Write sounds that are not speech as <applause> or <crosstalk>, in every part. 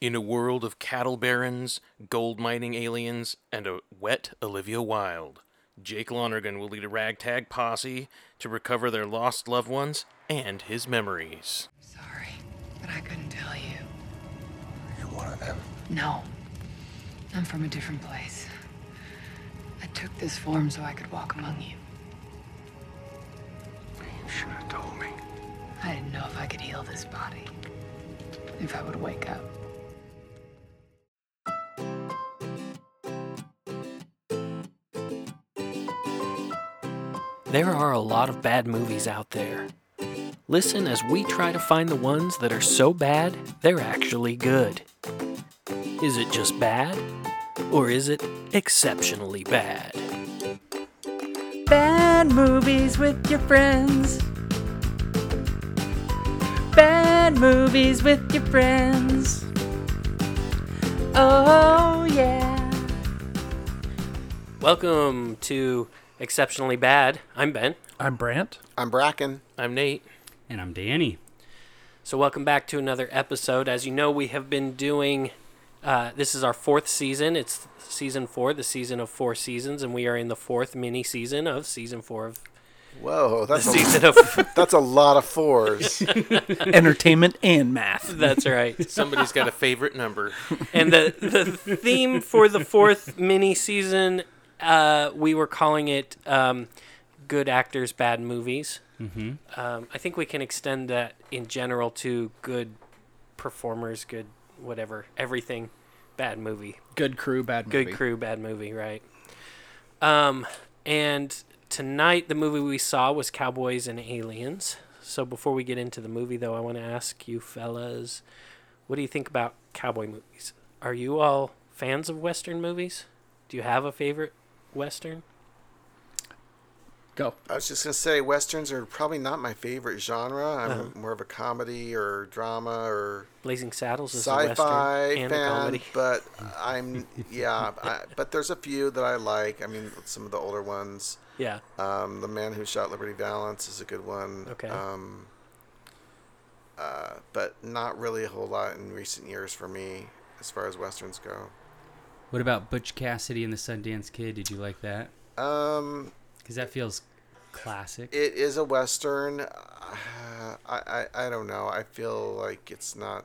In a world of cattle barons, gold mining aliens, and a wet Olivia Wilde, Jake Lonergan will lead a ragtag posse to recover their lost loved ones and his memories. Sorry, but I couldn't tell you. You're one of them. No. I'm from a different place. I took this form so I could walk among you. You should have told me. I didn't know if I could heal this body. If I would wake up. There are a lot of bad movies out there. Listen as we try to find the ones that are so bad they're actually good. Is it just bad? Or is it exceptionally bad? Bad movies with your friends. Bad movies with your friends. Oh, yeah. Welcome to Exceptionally Bad. I'm Ben. I'm Brant. I'm Bracken. I'm Nate. And I'm Danny. So, welcome back to another episode. As you know, we have been doing. Uh, this is our fourth season. It's season four, the season of four seasons, and we are in the fourth mini season of season four of Whoa, that's a, season of. <laughs> that's a lot of fours. <laughs> Entertainment and math. That's right. <laughs> Somebody's got a favorite number. And the the theme for the fourth mini season, uh, we were calling it um, "Good Actors, Bad Movies." Mm-hmm. Um, I think we can extend that in general to good performers, good whatever, everything, bad movie. Good crew, bad movie. Good crew, bad movie, right? Um, and tonight the movie we saw was Cowboys and Aliens. So before we get into the movie, though, I want to ask you fellas, what do you think about cowboy movies? Are you all fans of Western movies? Do you have a favorite Western? Go. I was just gonna say westerns are probably not my favorite genre. I'm Uh-huh. more of a comedy or drama or Blazing Saddles is a sci-fi Western and a fan, comedy. but <laughs> I'm yeah. I, but there's a few that I like. I mean, some of the older ones. Yeah. Um, the Man Who Shot Liberty Valance is a good one. Okay. Um, uh, but not really a whole lot in recent years for me as far as westerns go. What about Butch Cassidy and the Sundance Kid? Did you like that? Um, Because that feels classic. It is a western. Uh, I, I I don't know. I feel like it's not.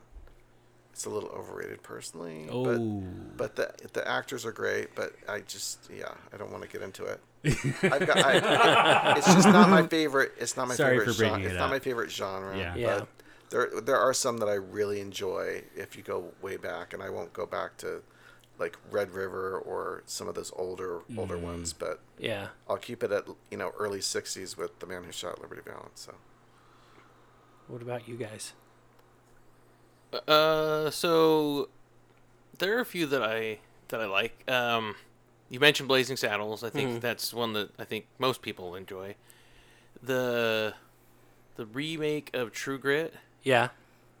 It's a little overrated, personally. oh. But, but the the actors are great. But I just yeah, I don't want to get into it. <laughs> I've got. I, it's just not my favorite. It's not my Sorry favorite for bringing genre. it It's not my favorite genre. Yeah. Yeah. But there there are some that I really enjoy. If you go way back, and I won't go back to like Red River or some of those older older Mm. ones, but Yeah. I'll keep it at you know early '60s with the man who shot Liberty Valance. So What about you guys? Uh, so there are a few that I that I like. Um, you mentioned Blazing Saddles. I think Mhm. that's one that I think most people enjoy. The the remake of True Grit. Yeah.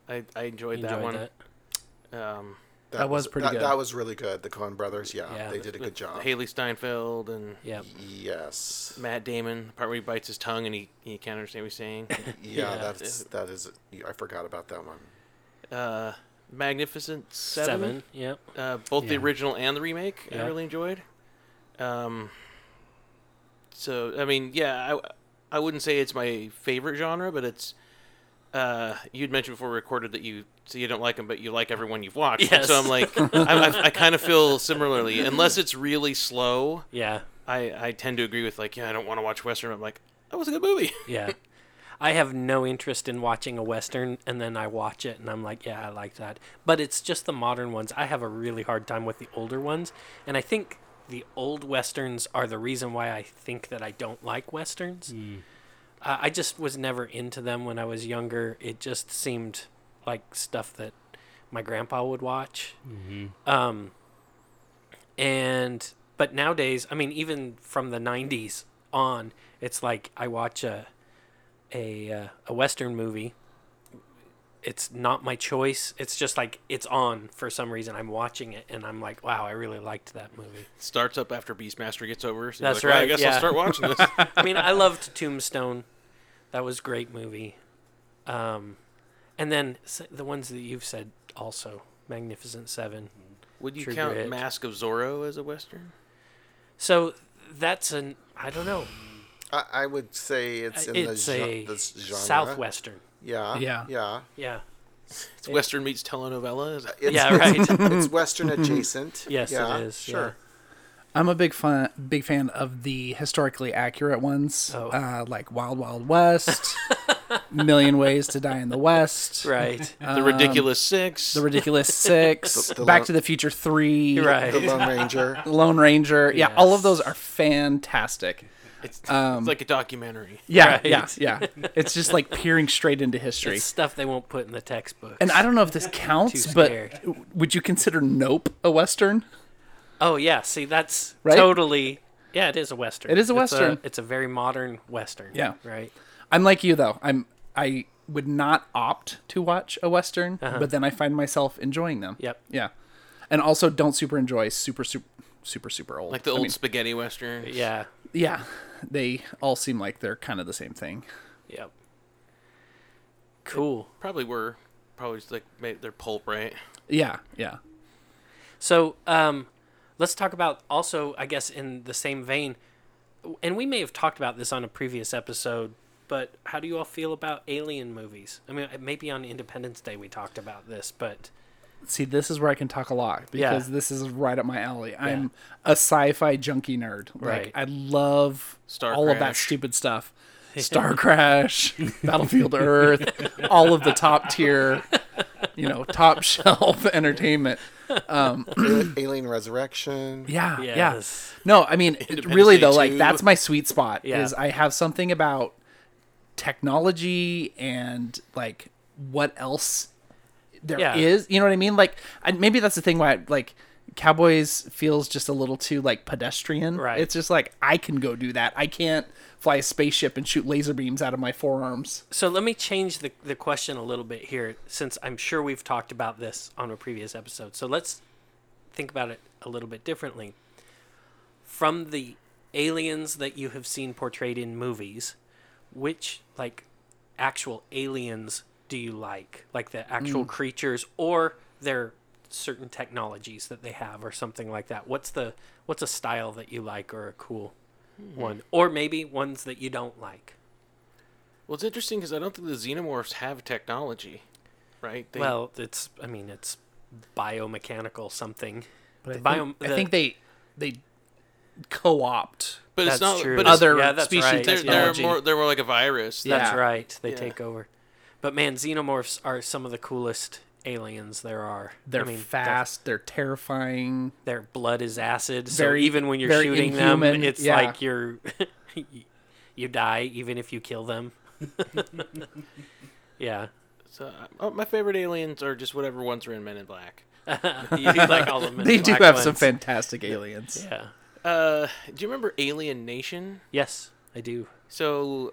I, I enjoyed you that enjoyed one. that? Um, That was pretty that, good. That was really good. The Coen Brothers, yeah, Yeah. they did a good job. Hailee Steinfeld and Yeah. Yes, Matt Damon. The part where he bites his tongue and he, he can't understand what he's saying. <laughs> yeah, Yeah. that's that is. I forgot about that one. uh, Magnificent Seven. Seven. Yep. Uh, both the original and the remake, I really enjoyed. Um, so I mean, yeah, I, I wouldn't say it's my favorite genre, but it's. Uh, you'd mentioned before we recorded that you so you don't like them, but you like everyone you've watched. Yes. So I'm like, I, I, I <laughs> kind of feel similarly. Unless it's really slow, Yeah. I, I tend to agree with like, yeah, I don't want to watch western. I'm like, that was a good movie. <laughs> Yeah. I have no interest in watching a western and then I watch it and I'm like, yeah, I like that. But it's just the modern ones. I have a really hard time with the older ones. And I think the old westerns are the reason why I think that I don't like westerns. Uh, I just was never into them when I was younger. It just seemed like stuff that my grandpa would watch. Um, and but nowadays, I mean, even from the '90s on, it's like I watch a a uh, a western movie. It's not my choice. It's just like it's on for some reason. I'm watching it and I'm like, wow, I really liked that movie. Starts up after Beastmaster gets over. So That's like, well, I guess yeah. I'll start watching this. <laughs> I mean, I loved Tombstone. That was a great movie. Um, and then the ones that you've said also Magnificent Seven. Would you True count Grit. Mask of Zorro as a western? So that's an I don't know. I, I would say it's in it's the, a gen- this genre. southwestern. Yeah. Yeah. Yeah. Yeah. It's western meets telenovela. It's, yeah. <laughs> Right. It's western adjacent. yes, yeah, it is. Sure. I'm a big fan, big fan of the historically accurate ones, Oh. uh, like Wild Wild West, <laughs> Million Ways to Die in the West, Yeah. Right. the ridiculous six. The Ridiculous Six, The- the Back lo- to the Future Three, Right. The Lone Ranger. <laughs> Lone Ranger. Yeah, all of those are fantastic. it's, um, it's like a documentary. Yeah, Right. yeah, yeah. It's just like peering straight into history. It's stuff they won't put in the textbook. And I don't know if this counts, but would you consider Nope a western? Oh yeah, see that's Right? totally yeah, it is a western. It is a It's western. It's a, very modern western. Yeah. Right. I'm like you though. I'm I would not opt to watch a western, but then I find myself enjoying them. Uh-huh. Yep. Yeah, and also don't super enjoy super super super super old. Like the I old mean, spaghetti western. Yeah. yeah, they all seem like they're kind of the same thing. Yep. Cool. Probably were. Probably just like made their pulp, right? Yeah, yeah. So, um, let's talk about also, I guess, in the same vein, and we may have talked about this on a previous episode, but how do you all feel about alien movies? I mean, maybe on Independence Day we talked about this, but See, this is where I can talk a lot Yeah. because this is right up my alley. I'm a sci-fi junkie nerd. Right. Like I love Star all of that stupid stuff. <laughs> Star Crash, Battlefield Earth, <laughs> all of the top tier, you know, top <laughs> shelf entertainment. Um, <clears throat> Alien Resurrection. Yeah, yeah. yes. No, I mean, it- really though, like that's my sweet spot. Yeah. Is I have something about technology and like what else there is. Yeah. You know what I mean? Like, I, maybe that's the thing why like Cowboys feels just a little too like pedestrian. Right. It's just like I can go do that. I can't fly a spaceship and shoot laser beams out of my forearms. So let me change the, the question a little bit here, since I'm sure we've talked about this on a previous episode. So let's think about it a little bit differently. From the aliens that you have seen portrayed in movies, which like actual aliens do you like? Like the actual hmm. creatures or their certain technologies that they have or something like that. What's the what's a style that you like or a cool Hmm. one? Or maybe ones that you don't like. Well, it's interesting because I don't think the xenomorphs have technology, right? They, well, it's I mean it's biomechanical something. But The I, bio- think, I think they they co-opt. but it's not. true. But Other yeah, species right. they're, they're more. They're more like a virus. Yeah. That's right. They Yeah. take over. But man, xenomorphs are some of the coolest aliens there are. They're I mean, fast. They're terrifying. Their blood is acid, so Very- even when you're shooting inhuman, them, it's yeah. like you're <laughs> you die even if you kill them. <laughs> yeah. So, uh, my favorite aliens are just whatever ones are in Men in Black. <laughs> you like all the Men in They do Black have some fantastic aliens. Yeah. Uh, do you remember Alien Nation? Yes, I do. So,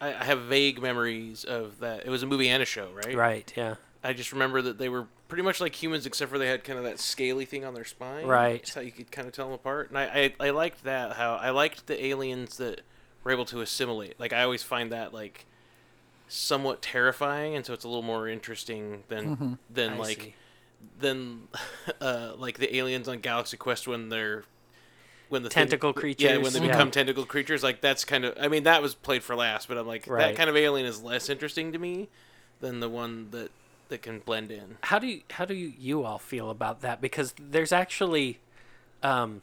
I, I have vague memories of that. It was a movie and a show, right? Right, yeah. I just remember that they were pretty much like humans, except for they had kind of that scaly thing on their spine. Right. That's how you could kind of tell them apart. And I, I, I liked that. How I liked the aliens that were able to assimilate. Like I always find that like somewhat terrifying, and so it's a little more interesting than than I like see. than <laughs> uh, like the aliens on Galaxy Quest when they're when the Tentacle thing, Yeah, when creatures, they yeah. become tentacle creatures. Like that's kind of. I mean, that was played for last, but I'm like Right. that kind of alien is less interesting to me than the one that that can blend in. how do you, how do you, you all feel about that? Because there's actually um,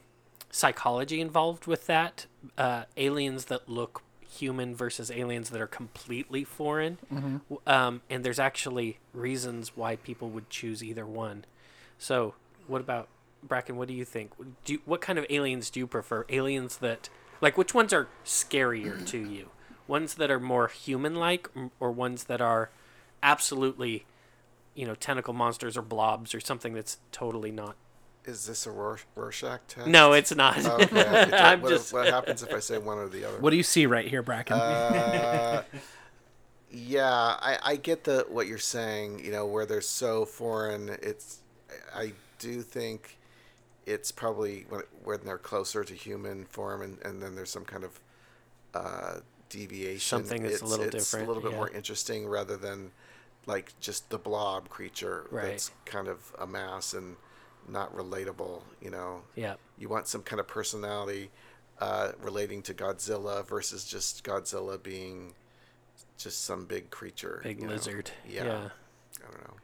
psychology involved with that. Uh, aliens that look human versus aliens that are completely foreign, W- um, and there's actually reasons why people would choose either one. So, what about Bracken? What do you think? Do you, what kind of aliens do you prefer? Aliens that like which ones are scarier to you? Ones that are more human-like, or ones that are absolutely you know, tentacle monsters or blobs or something that's totally not. Is this a Rorschach test? No, it's not. Okay. I could <laughs> tell- I'm what, just. what happens if I say one or the other? What do you see right here, Bracken? Uh, <laughs> yeah, I, I get the what you're saying. You know, where they're so foreign. It's I do think it's probably when, when they're closer to human form, and, and then there's some kind of uh, deviation. Something that's a little it's different, a little bit yeah. more interesting rather than like just the blob creature Right. that's kind of a mass and not relatable. You know, Yeah. you want some kind of personality uh, relating to Godzilla versus just Godzilla being just some big creature, Big lizard. Yeah. Yeah. I don't know.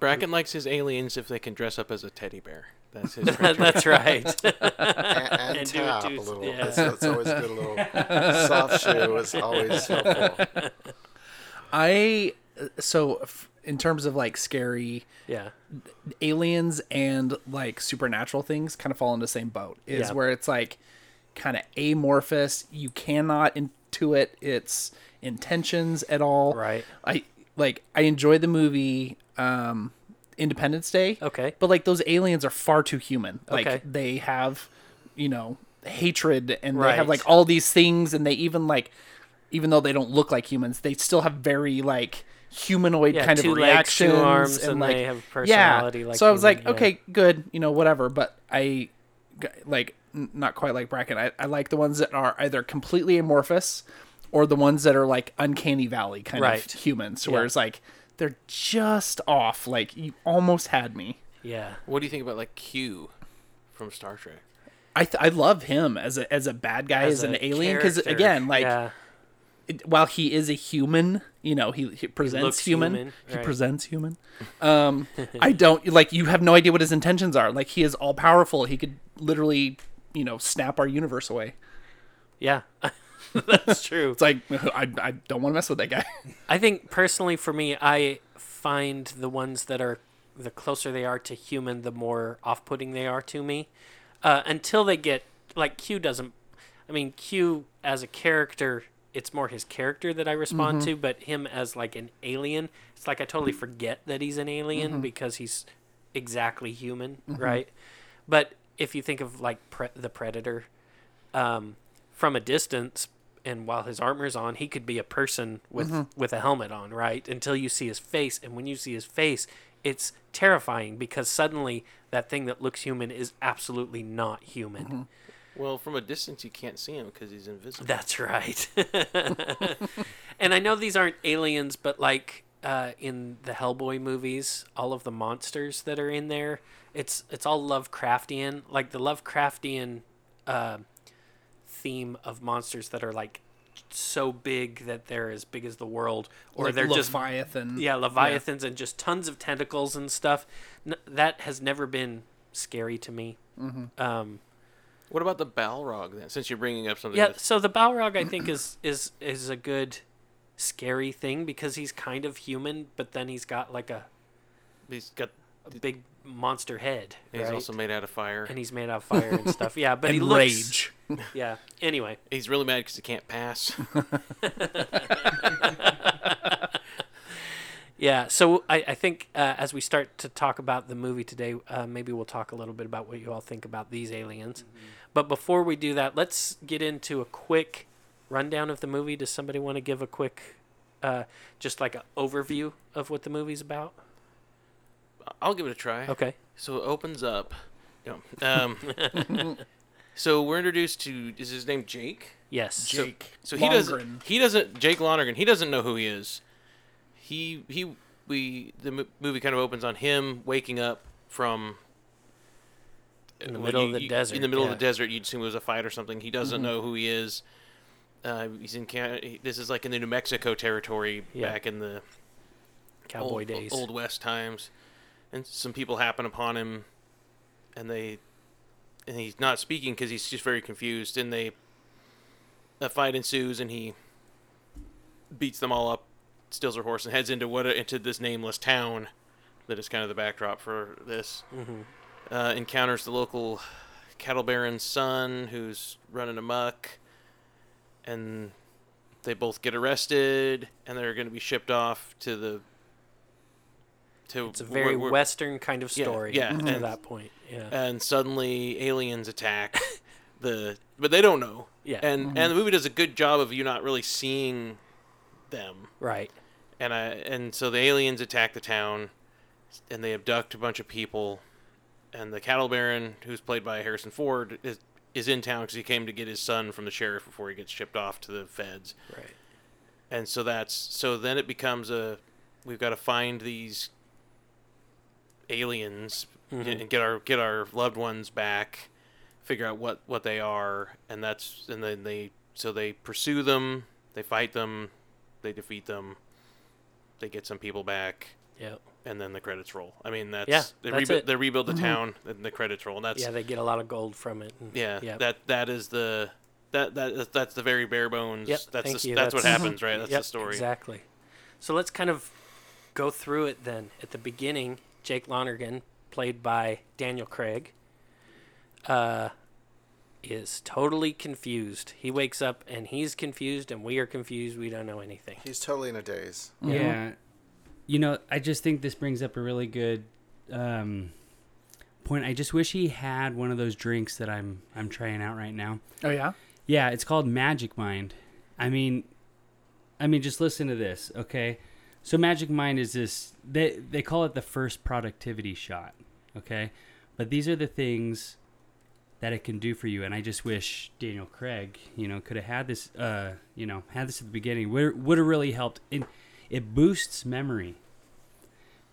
Bracken likes his aliens if they can dress up as a teddy bear. That's his. <laughs> That's right. <laughs> And, and, And <laughs> do it tap a too- little. yeah. It's, it's always good. A little soft shoe is always helpful. I so f- in terms of like scary yeah. aliens and like supernatural things kind of fall in the same boat is Yeah. where it's like kind of amorphous you cannot intuit its intentions at all Right. i like i enjoyed the movie um independence day Okay. but like those aliens are far too human like Okay. they have you know hatred and they have like all these things and they even like even though they don't look like humans they still have very like humanoid Yeah, kind two of legs, two arms, and, and like they have personality yeah like so i was human, like yeah. okay good you know whatever but i like n- not quite like bracken I, I like the ones that are either completely amorphous or the ones that are like uncanny valley kind Right. of humans Yeah. where it's like they're just off like you almost had me Yeah. what do you think about like Q from Star Trek? I, th- I love him as a as a bad guy as, an alien because again like yeah. it- while he is a human, you know, he, he presents looks human. human, He right. presents human. Um, <laughs> I don't like. You have no idea what his intentions are. Like he is all powerful. He could literally, you know, snap our universe away. Yeah. <laughs> That's true. It's like <laughs> I, I don't want to mess with that guy. I think personally for me, I find the ones that are the closer they are to human, the more off-putting they are to me. Uh, until they get like Q doesn't. I mean, Q as a character, it's more his character that I respond mm-hmm. to, but him as like an alien, it's like I totally forget that he's an alien mm-hmm. because he's exactly human, mm-hmm. right? But if you think of like pre- the Predator, um, from a distance and while his armor's on, he could be a person with with a helmet on, right? Until you see his face, and when you see his face, it's terrifying because suddenly that thing that looks human is absolutely not human. Well, from a distance you can't see him because he's invisible. That's right. <laughs> and I know these aren't aliens, but like uh, in the Hellboy movies, all of the monsters that are in there, it's it's all Lovecraftian. Like the Lovecraftian uh, theme of monsters that are like so big that they're as big as the world, or Like they're just Leviathan. yeah leviathans and just tons of tentacles and stuff. N- that has never been scary to me. Um, What about the Balrog then? Since you're bringing up something. yeah, that's- so the Balrog I think is <clears throat> is is a good scary thing because he's kind of human, but then he's got like a, he's got. a big monster head, He's right? also made out of fire. and he's made out of fire and stuff. Yeah, but <laughs> he looks rage. <laughs> yeah. Anyway, He's really mad because he can't pass. <laughs> yeah. So I I think uh, as we start to talk about the movie today, uh, maybe we'll talk a little bit about what you all think about these aliens. But before we do that, let's get into a quick rundown of the movie. Does somebody want to give a quick, uh, just like an overview of what the movie's about? I'll give it a try. Okay. So it opens up. You know, um, <laughs> so we're introduced to. Is his name Jake? Yes. Jake. So he doesn't. He doesn't. Jake Lonergan. He doesn't know who he is. He he. We the mo- movie kind of opens on him waking up from. In the middle you- of the you- desert, In the middle yeah. of the desert, you'd assume it was a fight or something. He doesn't know who he is. Uh, he's in Canada. This is like in the New Mexico territory Yeah. back in the Cowboy old, days. old west times, and some people happen upon him, and they, and he's not speaking because he's just very confused, and they, a fight ensues, and he beats them all up, steals her horse, and heads into what into this nameless town, that is kind of the backdrop for this. Mhm. Uh, encounters the local cattle baron's son, who's running amok, and they both get arrested, and they're going to be shipped off to the. To It's a very where- where- Western kind of Yeah, story yeah, to and- that point. Yeah. and suddenly aliens attack <laughs> the but they don't know Yeah. and and the movie does a good job of you not really seeing them right. and I and so the aliens attack the town and they abduct a bunch of people and the cattle baron who's played by Harrison Ford is is in town because he came to get his son from the sheriff before he gets shipped off to the feds Right. and so that's so then it becomes a we've got to find these aliens mm-hmm. and get our get our loved ones back, figure out what what they are, and that's and then they so they pursue them, they fight them, they defeat them, they get some people back, Yeah. and then the credits roll. I mean that's Yeah, they, that's rebu- it. they rebuild the town, and the credits roll. And that's Yeah, they get a lot of gold from it. and- yeah, Yep. that that is the that that that's the very bare bones. Yep, that's thank the, you. that's, what happens, right? <laughs> That's Yep, the story. Exactly. So let's kind of go through it then. At the beginning, Jake Lonergan, played by Daniel Craig, uh, is totally confused. He wakes up and he's confused, and we are confused. We don't know anything. He's totally in a daze. Yeah. You know, I just think this brings up a really good um, point. I just wish he had one of those drinks that I'm I'm trying out right now. Oh yeah. Yeah, it's called Magic Mind. I mean, I mean, just listen to this, okay? So Magic Mind is this. They they call it the first productivity shot, okay? But these are the things that it can do for you, and I just wish Daniel Craig, you know, could have had this. Uh, you know, had this at the beginning. Would would have really helped. In it boosts memory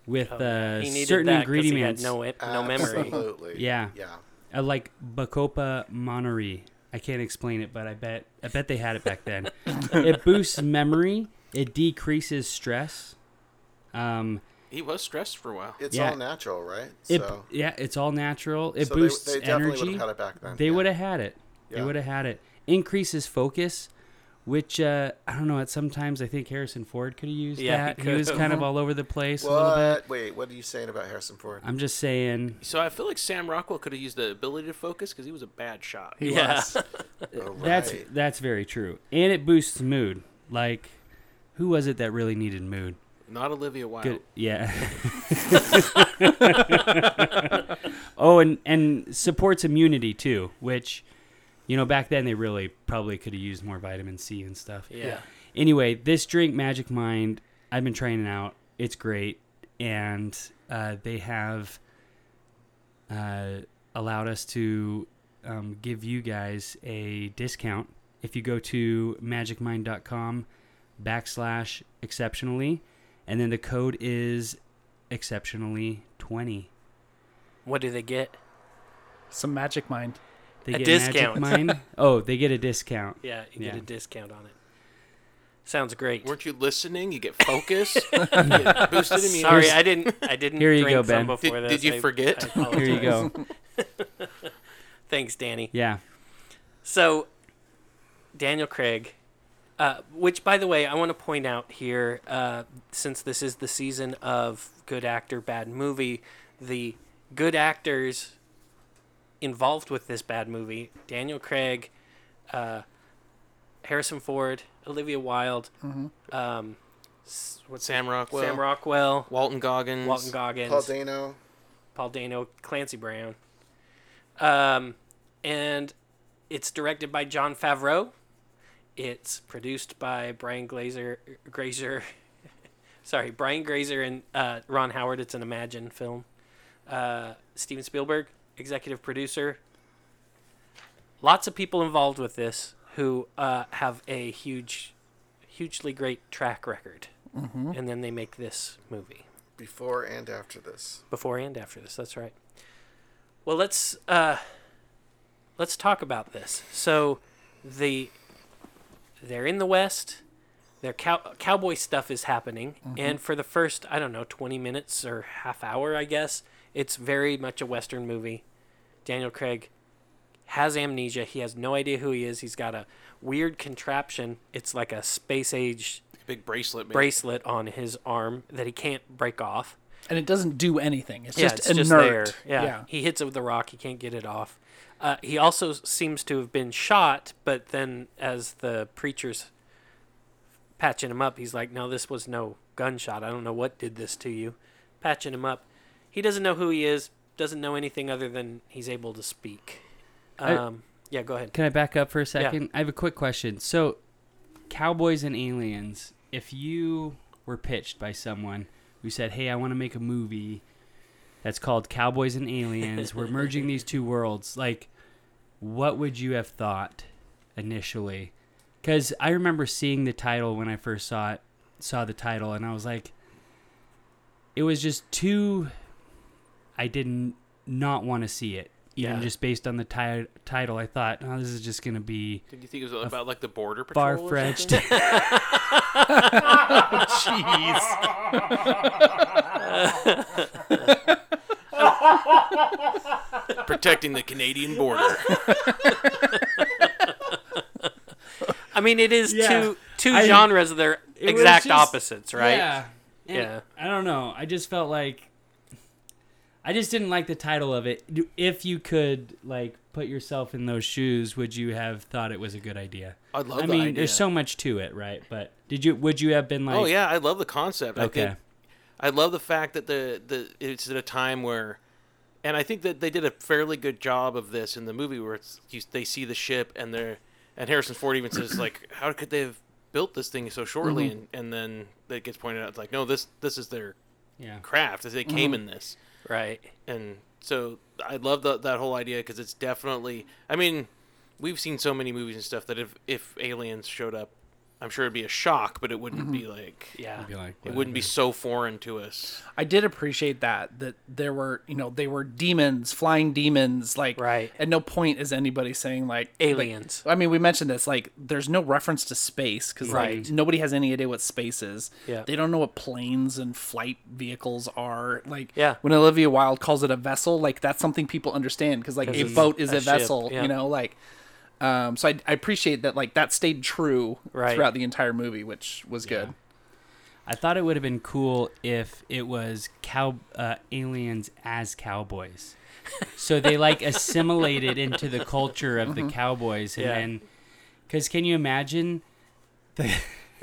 with Oh, uh, he certain that 'cause ingredients. He had no no memory. Absolutely. Yeah. Yeah. uh, like Bacopa monnieri. I can't explain it, but I bet I bet they had it back then. <laughs> it boosts memory. It decreases stress. Um, He was stressed for a while. It's Yeah. all natural, right? it so yeah, it's all natural. It so boosts they, they definitely would energy. have had it back then. They yeah. would have had it. They would have had it. Increases focus, which uh, I don't know. At sometimes I think Harrison Ford could have used Yeah, that. He, was kind of <laughs> all over the place a little bit. Wait, what are you saying about Harrison Ford? I'm just saying. So I feel like Sam Rockwell could have used the ability to focus because he was a bad shot. He Yeah. was. <laughs> Oh, That's that's very true, and it boosts mood. Like, who was it that really needed mood? Not Olivia Wilde. Good. Yeah. <laughs> oh, and and supports immunity too, which, you know, back then they really probably could have used more vitamin C and stuff. Yeah. Anyway, this drink, Magic Mind, I've been trying it out. It's great, and uh, they have uh, allowed us to um, give you guys a discount if you go to magicmind.com backslash exceptionally, and then the code is exceptionally twenty. What do they get? Some magic mind. They A get discount. Magic Mind. <laughs> oh, they get a discount. Yeah, you get a discount on it. Sounds great. Weren't you listening? You get focus. <laughs> you get boosted immunity. Sorry, I didn't. I didn't. Here you drink go, some Ben. Before Did- this. did you I- forget? I Here you go. <laughs> Thanks, Danny. Yeah. So, Daniel Craig, uh, which, by the way, I want to point out here, uh, since this is the season of good actor, bad movie, the good actors involved with this bad movie Daniel Craig, uh, Harrison Ford, Olivia Wilde, um, what's Sam Rockwell. Sam Rockwell, Walton Goggins. Walton Goggins, Paul Dano. Paul Dano, Clancy Brown. Um, and it's directed by Jon Favreau. It's produced by Brian Glazer, Grazer. <laughs> sorry, Brian Grazer and uh, Ron Howard. It's an Imagine film. Uh, Steven Spielberg, executive producer. Lots of people involved with this who uh, have a huge, hugely great track record, and then they make this movie Before and after this. before and after this. That's right. Well, let's uh, let's talk about this. So, the they're in the West. Their cow- cowboy stuff is happening, mm-hmm. and for the first I don't know twenty minutes or half hour, I guess it's very much a Western movie. Daniel Craig has amnesia. He has no idea who he is. He's got a weird contraption. It's like a space age Big bracelet. Man. bracelet on his arm that he can't break off. And it doesn't do anything. It's Yeah, just it's inert. just there. Yeah. yeah. he hits it with a rock. He can't get it off. Uh, he also seems to have been shot, but then as the preacher's patching him up, he's like, "No, this was no gunshot. I don't know what did this to you." Patching him up. He doesn't know who he is. Doesn't know anything other than he's able to speak. I- Um, yeah, go ahead. Can I back up for a second? I have a quick question. So, Cowboys and Aliens, if you were pitched by someone who said, "Hey, I want to make a movie that's called Cowboys and Aliens. We're merging these two worlds." Like, what would you have thought initially? Cuz I remember seeing the title when I first saw it, saw the title and I was like, it was just too. I didn't not want to see it. Even Yeah. just based on the ti- title, I thought, oh, this is just gonna be Did you think it was about like the border patrol? far or fetched. something? <laughs> <laughs> <laughs> Protecting the Canadian border. I mean, it is Yeah. two two I- genres that are It was exact just- opposites, right? Yeah. And Yeah. I don't know. I just felt like I just didn't like the title of it. Do- If you could like put yourself in those shoes, would you have thought it was a good idea? I love I the mean, idea. there's so much to it, right? But did you would you have been oh, like oh yeah, I love the concept. I Okay. think I love the fact that the the it's at a time where, and I think that they did a fairly good job of this in the movie where it's you, they see the ship and they're and Harrison Ford even says like, <clears throat> how could they have built this thing so shortly? Mm-hmm. And and then it gets pointed out it's like, no, this this is their Yeah. craft. They mm-hmm. came in this. Right. and so I love the, that whole idea because it's definitely. I mean, we've seen so many movies and stuff that if if aliens showed up, I'm sure it'd be a shock, but it wouldn't be mm-hmm. like Yeah. I'd be like, it wouldn't be so foreign to us. I did appreciate that that there were you know they were demons, flying demons. Like Right. At no point is anybody saying like like- Aliens. I mean, we mentioned this. Like, there's no reference to space because Right. like nobody has any idea what space is. Yeah. They don't know what planes and flight vehicles are. Like, Yeah. When Olivia Wilde calls it a vessel, like that's something people understand because like 'Cause a it's boat is a a, ship, vessel. yeah. You know, like. Um, so I, I appreciate that like that stayed true Right. throughout the entire movie, which was good. I thought it would have been cool if it was cow uh, aliens as cowboys. so they like <laughs> assimilated into the culture of the cowboys, and Yeah. then because can you imagine?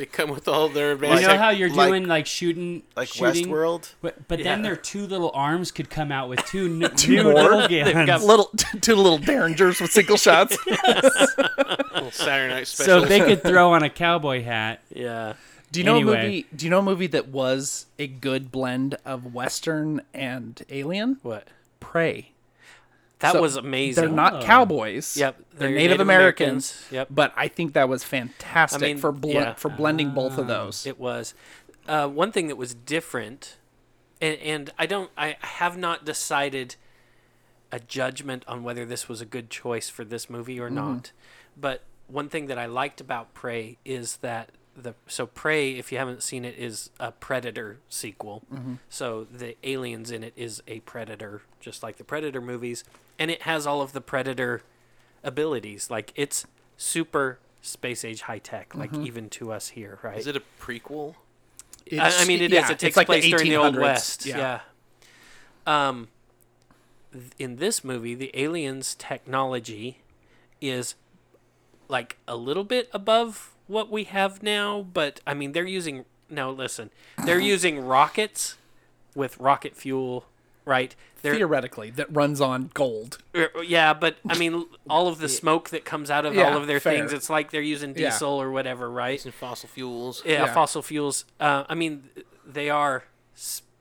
They come with all their You advanced. know how you're like- doing like shooting, Like shooting, Westworld. but, but then their two little arms could come out with two, <laughs> n- Two new more? little guns. got- Little two little derringers with single <laughs> shots. little Saturday Night special. so Special. they could throw on a <laughs> cowboy hat. Yeah. Do you know Anyway. a movie? Do you know a movie that was a good blend of Western and Alien? What? Prey. That So, was amazing. They're not Oh. cowboys. Yep. They're, Native, Americans. Yep. But I think that was fantastic I mean, for bl- yeah. for blending both of those. It was. Uh, one thing that was different, and, and I don't, I have not decided a judgment on whether this was a good choice for this movie or not. But one thing that I liked about Prey is that the so Prey, if you haven't seen it, is a Predator sequel. So the aliens in it is a Predator, just like the Predator movies, and it has all of the Predator abilities. Like it's super space age high tech, like even to us here, right? Is it a prequel? I, I mean, it is. yeah, It takes like place during the Old West. Yeah. Yeah. Um, th- in this movie, the aliens' technology is like a little bit above what we have now, but I mean, they're using. Now, listen, they're <laughs> using rockets with rocket fuel, right? They're, theoretically that runs on gold. er, yeah, but I mean, all of the smoke that comes out of Yeah, all of their fair. things, it's like they're using Yeah. diesel or whatever, right? Using fossil fuels. yeah, Yeah. fossil fuels. Uh, I mean, they are.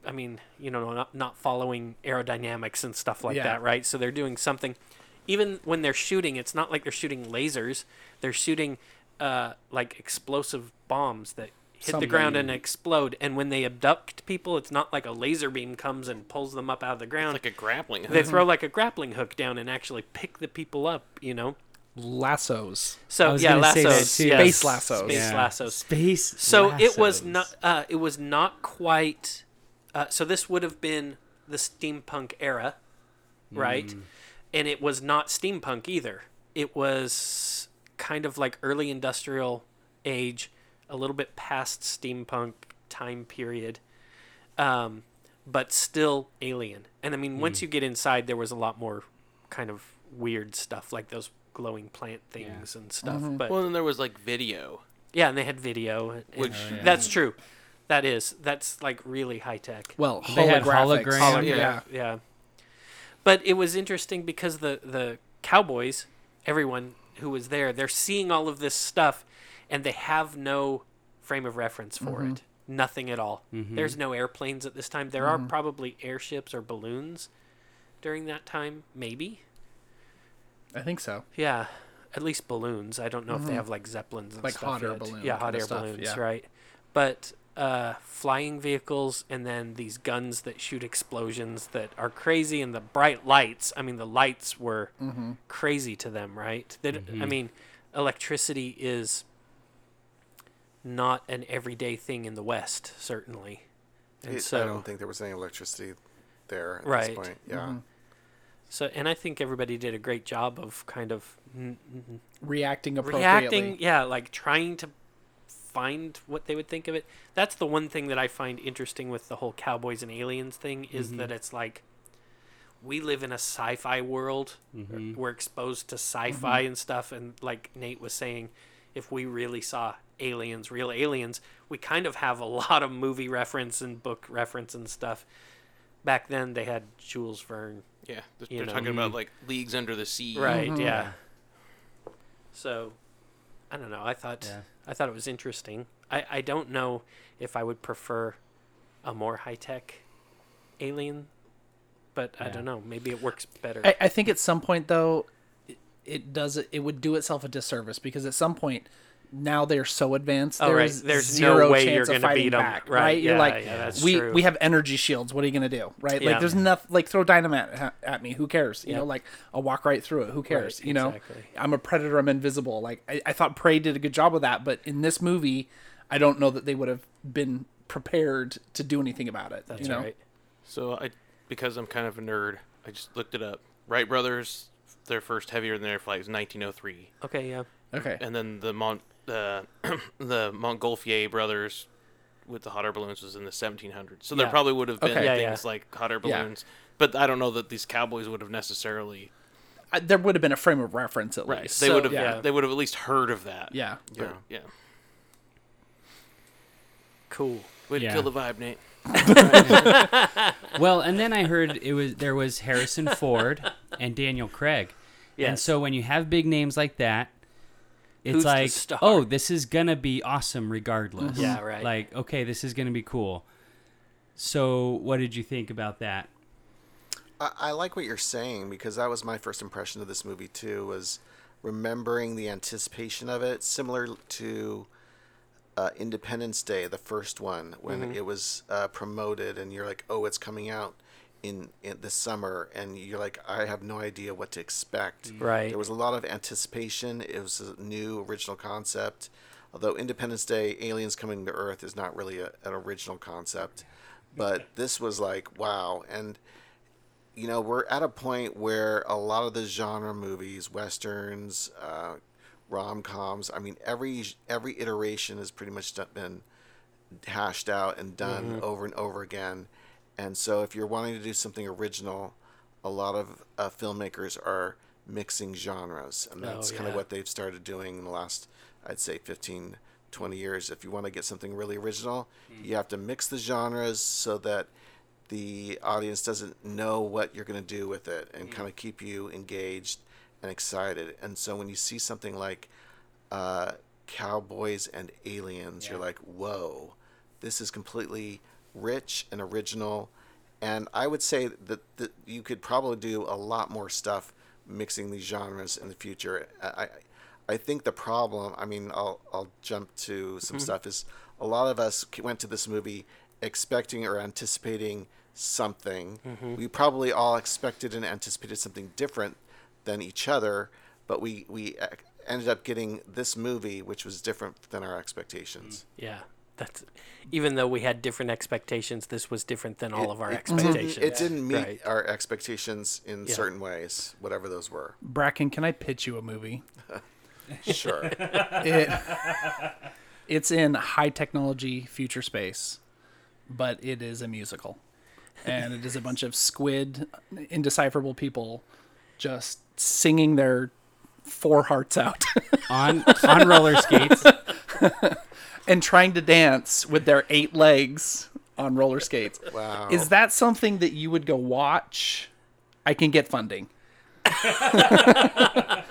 I mean, you know, not, not following aerodynamics and stuff like Yeah. that, right? So they're doing something. Even when they're shooting, it's not like they're shooting lasers. They're shooting uh, like explosive bombs that hit the ground and explode. And when they abduct people, it's not like a laser beam comes and pulls them up out of the ground. Like a grappling. Hook. They throw <laughs> like a grappling hook down and actually pick the people up. You know. Lassos. So yeah, gonna say that lassos, too. yes. Space lassos. Space Yeah. lassos. Space. So it was not. Uh, it was not quite. Uh, so this would have been the steampunk era, right? And it was not steampunk either. It was kind of like early industrial age, a little bit past steampunk time period, um, but still alien. And I mean, once you get inside, there was a lot more kind of weird stuff, like those glowing plant things and stuff. But Well, then there was like video. yeah, and they had video. and- and Which- Oh, yeah. that's true. That is that's like really high tech. Well, They had holographics. hologram. Yeah. yeah, yeah. But it was interesting because the the cowboys, everyone who was there, they're seeing all of this stuff, and they have no frame of reference for mm-hmm. it. Nothing at all. Mm-hmm. There's no airplanes at this time. There are mm-hmm. probably airships or balloons during that time, maybe. I think so. Yeah, at least balloons. I don't know if they have like zeppelins and Like stuff hot air yet. balloon Yeah, hot air stuff, balloons, yeah. right? But uh, flying vehicles and then these guns that shoot explosions that are crazy and the bright lights. I mean, the lights were mm-hmm. crazy to them, right? They, d I mm-hmm. mean, electricity is not an everyday thing in the West, certainly. And It- so, I don't think there was any electricity there at Right. this point. Yeah. Mm-hmm. so, and I think everybody did a great job of kind of n- n- Reacting appropriately. reacting yeah like trying to find what they would think of it. That's the one thing that i find interesting with the whole cowboys and aliens thing is mm-hmm. that it's like we live in a sci-fi world. Mm-hmm. We're exposed to sci-fi mm-hmm. and stuff. And like nate was saying if we really saw aliens real aliens we kind of have a <laughs> lot of movie reference and book reference and stuff. Back then they had jules verne Yeah, they're, they're talking about like leagues under the sea. right yeah. So i don't know. I thought Yeah. i thought it was interesting. I i don't know if i would prefer a more high-tech alien but i don't know. Maybe it works better. I, I think at some point though, it, it does it would do itself a disservice because at some point now they're so advanced. Oh, right. there's There's no zero way chance you're of gonna fighting beat 'em. back, Right, right? You're like, yeah, that's we true. we have energy shields. What are you gonna do, right? Yeah. Like, there's nothing like throw dynamite at, at me. Who cares? You Yep. know, like I'll walk right through it. Who cares? you know, exactly. I'm a predator. I'm invisible. Like I, I thought Prey did a good job of that, but in this movie, I don't know that they would have been prepared to do anything about it. that's you know? right So I, because I'm kind of a nerd, I just looked it up. Wright brothers, their first heavier than air flight was 1903, okay yeah Okay. and then the Mont, uh, <clears throat> the Montgolfier brothers with the hot air balloons was in the 1700s. So there probably would have been Okay. Yeah, yeah. things like hot air Yeah. balloons, but I don't know that these cowboys would have necessarily. I, there would have been a frame of reference at Right. least. They So, would have. Yeah. They would have at least heard of that. yeah. But, Yeah. yeah. cool Way to Yeah. kill the vibe, Nate. <laughs> Well, and then I heard it was there was Harrison Ford and Daniel Craig. And so when you have big names like that, it's Who's like, oh, this is gonna be awesome regardless. Yeah, right. Like, okay, this is gonna be cool. So, what did you think about that? I, I like what you're saying because that was my first impression of this movie too. Was remembering the anticipation of it, similar to uh, Independence Day, the first one, when it was uh, promoted, and you're like, "Oh, it's coming out in, in this summer," and you're like, "I have no idea what to expect." Right. There was a lot of anticipation. It was a new original concept. Although Independence Day, aliens coming to Earth is not really a, an original concept, but <laughs> this was like, wow, and you know, we're at a point where a lot of the genre movies, westerns, uh, rom coms. I mean, every every iteration has pretty much been hashed out and done over and over again. And so, if you're wanting to do something original, a lot of uh, filmmakers are mixing genres, and that's kind yeah. of what they've started doing in the last, I'd say, 15, 20 years. If you want to get something really original, you have to mix the genres so that the audience doesn't know what you're going to do with it and kind of keep you engaged and excited. And so when you see something like uh, Cowboys and Aliens, you're like, whoa, this is completely rich and original. And I would say that, that you could probably do a lot more stuff mixing these genres in the future. I, I, think the problem, I mean, I'll, I'll jump to some stuff, is a lot of us went to this movie expecting or anticipating something. We probably all expected and anticipated something different than each other, but we, we uh, ended up getting this movie, which was different than our expectations. yeah that's even though we had different expectations this was different than all It- of our it- mm-hmm. expectations It didn't meet Right. our expectations in Yeah. certain ways, whatever those were. Bracken, can I pitch you a movie? <laughs> Sure. It, it's in high technology future space, but it is a musical. And it is a bunch of squid, indecipherable people just singing their four hearts out On on roller skates. <laughs> and trying to dance with their eight legs on roller skates. Wow. Is that something that you would go watch? I can get funding. I,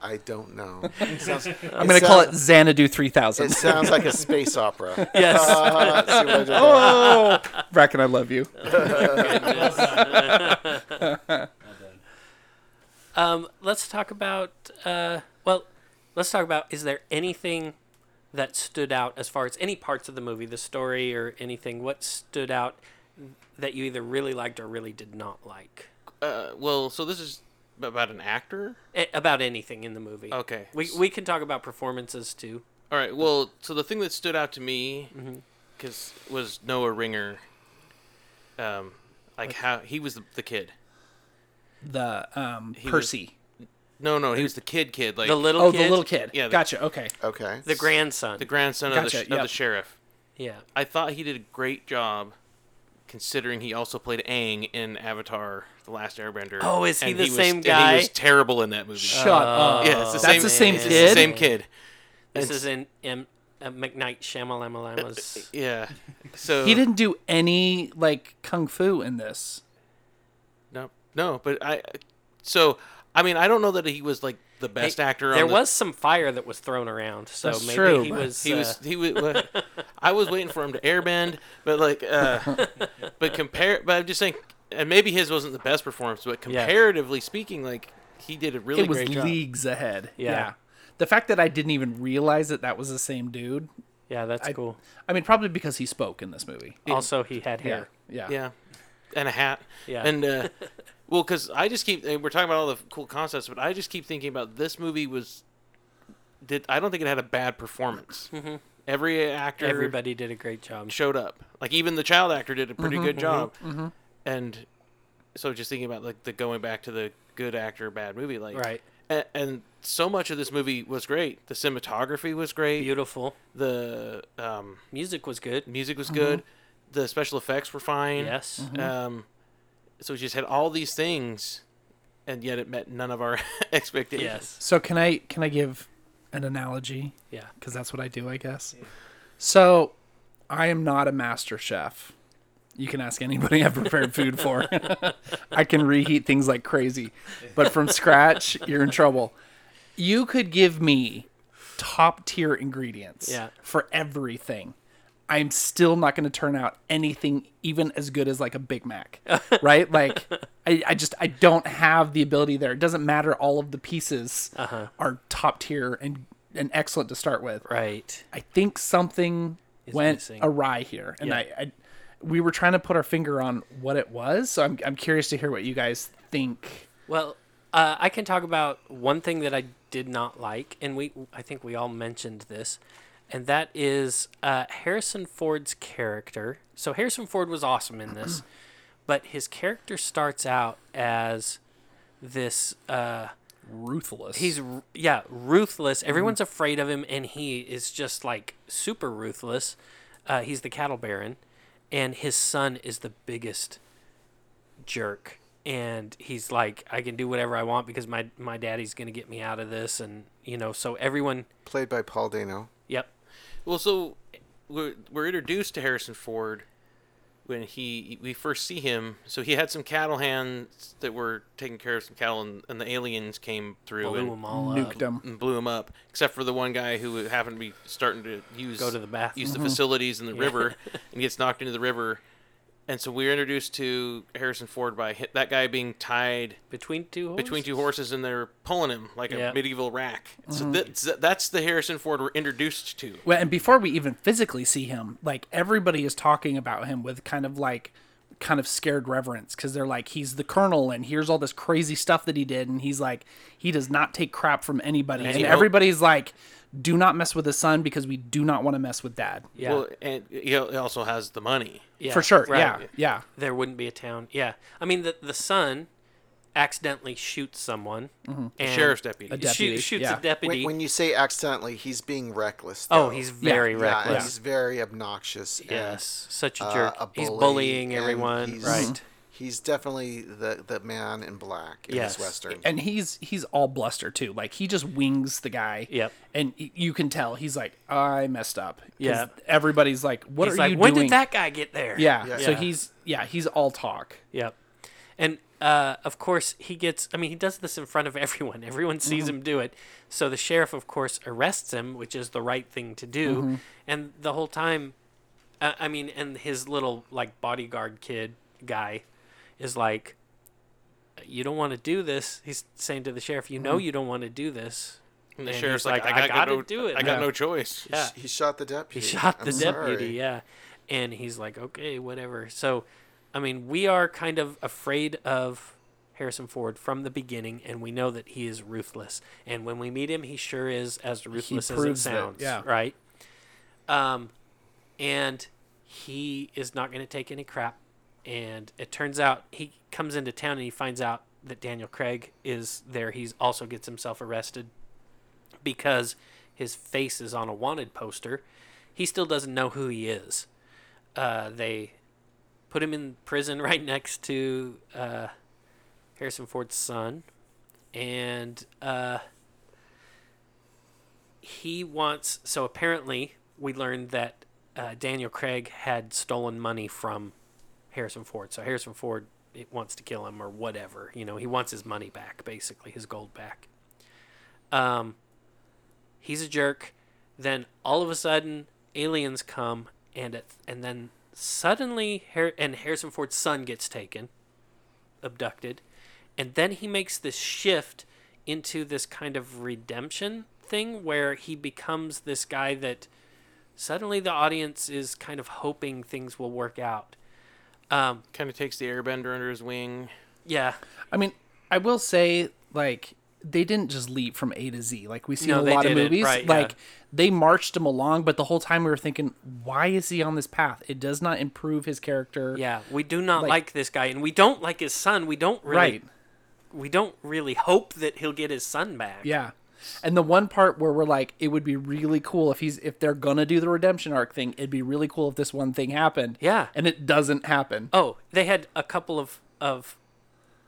I don't know. It sounds, I'm going to call it Xanadu 3000. it sounds like a space opera. <laughs> yes Uh, see I oh, Bracken, I love you. <laughs> Um, let's talk about. Uh, well, let's talk about. Is there anything that stood out as far as any parts of the movie, the story or anything? What stood out that you either really liked or really did not like? Uh, well, so this is about an actor. A- about anything in the movie. Okay. We we can talk about performances too. All right. Well, so the thing that stood out to me, Mm-hmm. because was Noah Ringer. Um, like how he was the, the kid. The um, He was- Percy. No, no, he was the kid. Kid, like the little oh, kid, the little kid. Yeah, the- gotcha. Okay. Okay. the grandson. the grandson of, the, Gotcha, sh- of the yep. sheriff. yeah. I thought he did a great job, considering he also played Aang in Avatar: The Last Airbender. Oh, is he the was- same and guy? he was terrible in that movie. Shut up. yeah, it's the That's same. the same it's kid? The same kid. This It's- is in M- uh, M. Night Shyamalama's. Yeah. So He didn't do any like kung fu in this. No, no, but I. So I mean, I don't know that he was like the best actor. There on the, was some fire that was thrown around, so That's maybe true, he but was. He uh, was. He was. well, I was waiting for him to airbend, but like, uh, <laughs> but compare. But I'm just saying, and maybe his wasn't the best performance, but Yeah. comparatively speaking, like he did a really it was great job. leagues ahead. Yeah. The fact that I didn't even realize that that was the same dude. Yeah, that's I- cool. I mean, probably because he spoke in this movie. Also, he had Yeah. hair. Yeah. Yeah, and a hat. Yeah. and uh, <laughs> well, because I just keep we're talking about all the cool concepts, but I just keep thinking about this movie was. Did I don't think it had a bad performance. Mm-hmm. Every actor, Everybody did a great job. showed up. Like even the child actor did a pretty Mm-hmm, good job. And so just thinking about like the going back to the good actor bad movie like Right. and, and so much of this movie was great. The cinematography was great. Beautiful. The um, Music was good. music was Mm-hmm. good. The special effects were fine. Yes. Um, so we just had all these things, and yet it met none of our <laughs> expectations. Yes. So can I can I give an analogy? Yeah. Because that's what I do, I guess. So, I am not a master chef. You can ask anybody I've prepared food for. <laughs> I can reheat things like crazy, but from scratch, you're in trouble. You could give me top tier ingredients Yeah. for everything. I'm still not going to turn out anything even as good as like a Big Mac, <laughs> right? Like, I, I just I don't have the ability there. It doesn't matter. All of the pieces are top tier and and excellent to start with. Right. I think something went missing. awry here, and Yeah. I, I we were trying to put our finger on what it was. So I'm I'm curious to hear what you guys think. Well, uh, I can talk about one thing that I did not like, and we I think we all mentioned this, and that is uh, Harrison Ford's character. So Harrison Ford was awesome in this, <clears throat> but his character starts out as this. Uh, Ruthless. he's yeah ruthless. Everyone's afraid of him, and he is just like super ruthless. Uh, he's the cattle baron, and his son is the biggest jerk. And he's like, I can do whatever I want because my my daddy's gonna get me out of this, and you know, so everyone. Played by Paul Dano. Yep. Well, so we're, we're introduced to Harrison Ford when he we first see him. So he had some cattle hands that were taking care of some cattle, and, and the aliens came through Blew and, them all nuked up. them. and blew him up. Except for the one guy who happened to be starting to use Go to the bathroom. use the facilities in the <laughs> river, and gets knocked into the river. And so we're introduced to Harrison Ford by hit, that guy being tied Between two horses? between two horses, and they're pulling him like Yeah. a medieval rack. So mm. that's, that's the Harrison Ford we're introduced to. Well, and before we even physically see him, like everybody is talking about him with kind of like kind of scared reverence because they're like he's the colonel and here's all this crazy stuff that he did and he's like he does not take crap from anybody and he- everybody's like do not mess with the son because we do not want to mess with dad Yeah. Well, and he also has the money. yeah. for sure right. yeah yeah There wouldn't be a town. Yeah. I mean, the the son accidentally shoots someone. And Sheriff's deputy. A deputy, shoot- shoots yeah. a deputy. When, when you say accidentally, he's being reckless. oh, though. he's very Yeah, yeah, reckless. he's very obnoxious. and, Yes, such a uh, jerk. a he's bully, bullying and everyone. he's- Right. He's definitely the the man in black in Yes. this western. and he's he's all bluster too like he just wings the guy Yep. and you can tell he's like i messed up. Yeah. everybody's like what He's are like, you when doing did that guy get there? yeah. Yeah. so Yeah. he's yeah he's all talk Yep. And uh, of course, he gets. I mean, he does this in front of <laughs> everyone. Everyone sees Mm-hmm. him do it. So the sheriff, of course, arrests him, which is the right thing to do. Mm-hmm. And the whole time, uh, I mean, and his little like bodyguard kid guy is like, "You don't want to do this." He's saying to the sheriff, "You know, Mm-hmm. you don't want to do this." And the And sheriff's like, like, I, I got gotta no, do it I got now." no choice. Yeah. He shot the deputy. He shot the I'm deputy, sorry. yeah. And he's like, okay, whatever. So, I mean, we are kind of afraid of Harrison Ford from the beginning, and we know that he is ruthless. And when we meet him, he sure is as ruthless as it proves that, sounds. yeah. Right? Um, and he is not going to take any crap. And it turns out he comes into town and he finds out that Daniel Craig is there. He also gets himself arrested because his face is on a wanted poster. He still doesn't know who he is. Uh, they put him in prison <laughs> right next to uh, Harrison Ford's son, and uh, he wants. So apparently, we learned that uh, Daniel Craig had stolen money from Harrison Ford. So Harrison Ford it wants to kill him or whatever. You know, he wants his money back, basically his gold back. Um, he's a jerk. Then all of a sudden, aliens come, and it, and then suddenly, and Harrison Ford's son gets taken, abducted, and then he makes this shift into this kind of redemption thing where he becomes this guy that suddenly the audience is kind of hoping things will work out. Um, Kind of takes the airbender under his wing. yeah, I mean, I will say, like, they didn't just leap from A to Z. Like we see No, in a lot of movies. right, like yeah. they marched him along, but the whole time we were thinking, why is he on this path? It does not improve his character. yeah, we do not Like- like, this guy, and we don't like his son. We don't really, Right. we don't really hope that he'll get his son back. Yeah. And the one part where we're like, it would be really cool if he's if they're gonna do the redemption arc thing, it'd be really cool if this one thing happened. Yeah. And it doesn't happen. Oh, they had a couple of of